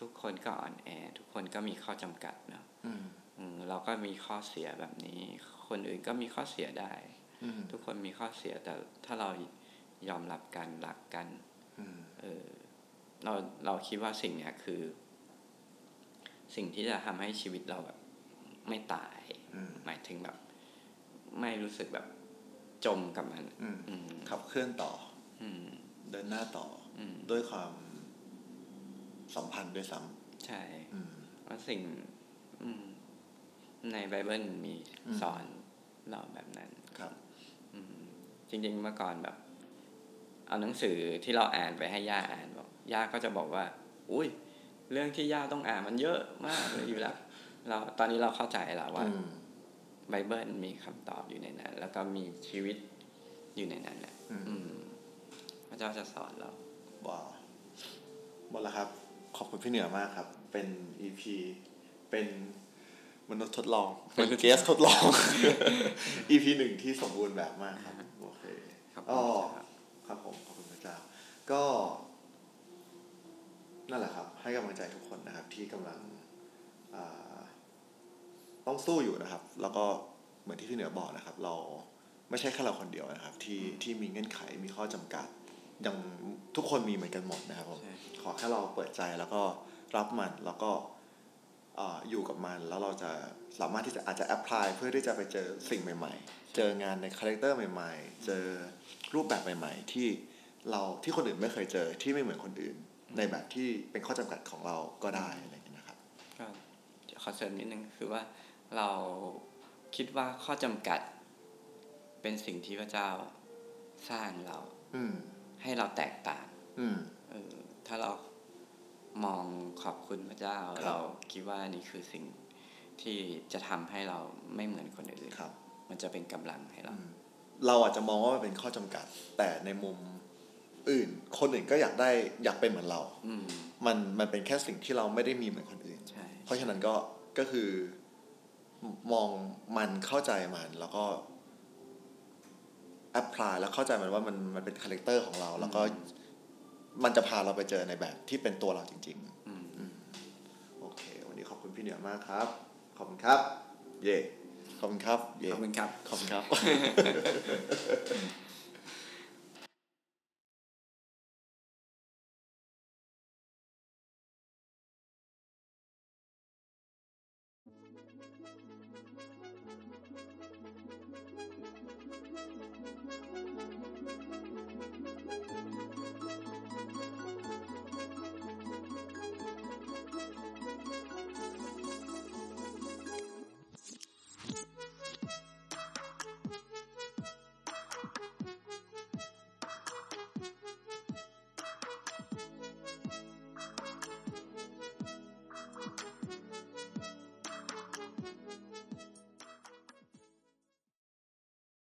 ทุกคนก็อ่อนแอ ทุกคนก็มีข้อจำกัดเนาะอืมอืมเราก็มีข้อเสียแบบนี้ คนอื่นก็มีข้อเสียได้อืมทุกคนมีข้อเสียแต่ถ้าเรายอมรับกันรักกันอืมเออเราเราคิดว่าสิ่งเนี้ยคือ สิ่งที่จะทำให้ชีวิตเราแบบ ไม่ตายอืมหมายถึงแบบ ไม่รู้สึกแบบจมกับมันอืมอืมขับเคลื่อนต่ออืมเดินหน้าต่ออืมด้วยความสัมพันธ์ด้วยซ้ใช่ำอืมว่าสิ่งอืมในไบเบิลมีอืมสอนเราแบบนั้นครับอืมจริง ๆ เมื่อก่อนแบบ เอาหนังสือที่เราอ่านไปให้ย่าอ่านบอกย่าก็จะบอกว่า อุ้ยเรื่องที่ย่าต้องอ่านมันเยอะมากเลยอยู่แล้ว เราตอนนี้เราเข้าใจแล้วว่าอืมไบเบิลมีคำตอบอยู่ในนั้น แล้วก็มีชีวิตอยู่ในนั้นแหละอืมอืมพระเจ้าจะสอนเราว้าวหมดแล้วครับ ขอบคุณพี่เหนือมากครับ เป็น EP เป็นมนุษย์ทดลอง เป็นเกสทดลอง EP หนึ่งที่สมบูรณ์แบบมากครับโอเคครับอ๋อครับครับผมขอบคุณพระเจ้า ก็ นั่นแหละครับ ให้กำลังใจทุกคนนะครับ ที่กำลังอ่า ต้องสู้อยู่นะครับ แล้วก็เหมือนที่พี่เหนือบอกนะครับ เราไม่ใช่แค่เราคนเดียวนะครับ ที่ที่มีเงื่อนไขมีข้อจำกัดยังทุกคนมีเหมือนกันหมดนะครับผมใช่ขอแค่เราเปิดใจแล้วก็รับมันแล้วก็อ่าอยู่กับมันแล้วเราจะสามารถที่จะอาจจะ apply เพื่อที่จะไปเจอสิ่งใหม่ ๆ เจองานในคาแรคเตอร์ใหม่ ๆ เจอรูปแบบใหม่ ๆ ที่เราที่คนอื่นไม่เคยเจอที่ไม่เหมือนคนอื่น ในแบบที่เป็นข้อจำกัดของเราก็ได้อะไรอย่างเงี้ยนะครับก็ขอเสริมนิดนึงคือว่า เราคิดว่าข้อจำกัด เป็นสิ่งที่พระเจ้าสร้างเราอืมให้เราแตกต่างอืมเออถ้าเรามองขอบคุณพระเจ้าครับเราคิดว่านี่คือสิ่งที่จะทำให้เราไม่เหมือนคนอื่นครับมันจะเป็นกำลังให้เรา เราอาจจะมองว่ามันเป็นข้อจำกัด แต่ในมุมอื่น คนอื่นก็อยากได้อยากเป็นเหมือนเราอืมมันมันเป็นแค่สิ่งที่เราไม่ได้มีเหมือนคนอื่นใช่เพราะฉะนั้นก็ก็คือ มองมันเข้าใจมัน แล้วก็ apply แล้วเข้าใจมันว่ามันมันเป็นคาแรคเตอร์ของเรา แล้วก็มันจะพาเราไปเจอในแบบที่เป็นตัวเราจริงอืมๆโอเค วันนี้ขอบคุณพี่เหนือมากครับ ขอบคุณครับ เย่ขอบคุณครับ เย่ขอบคุณครับ ขอบคุณครับ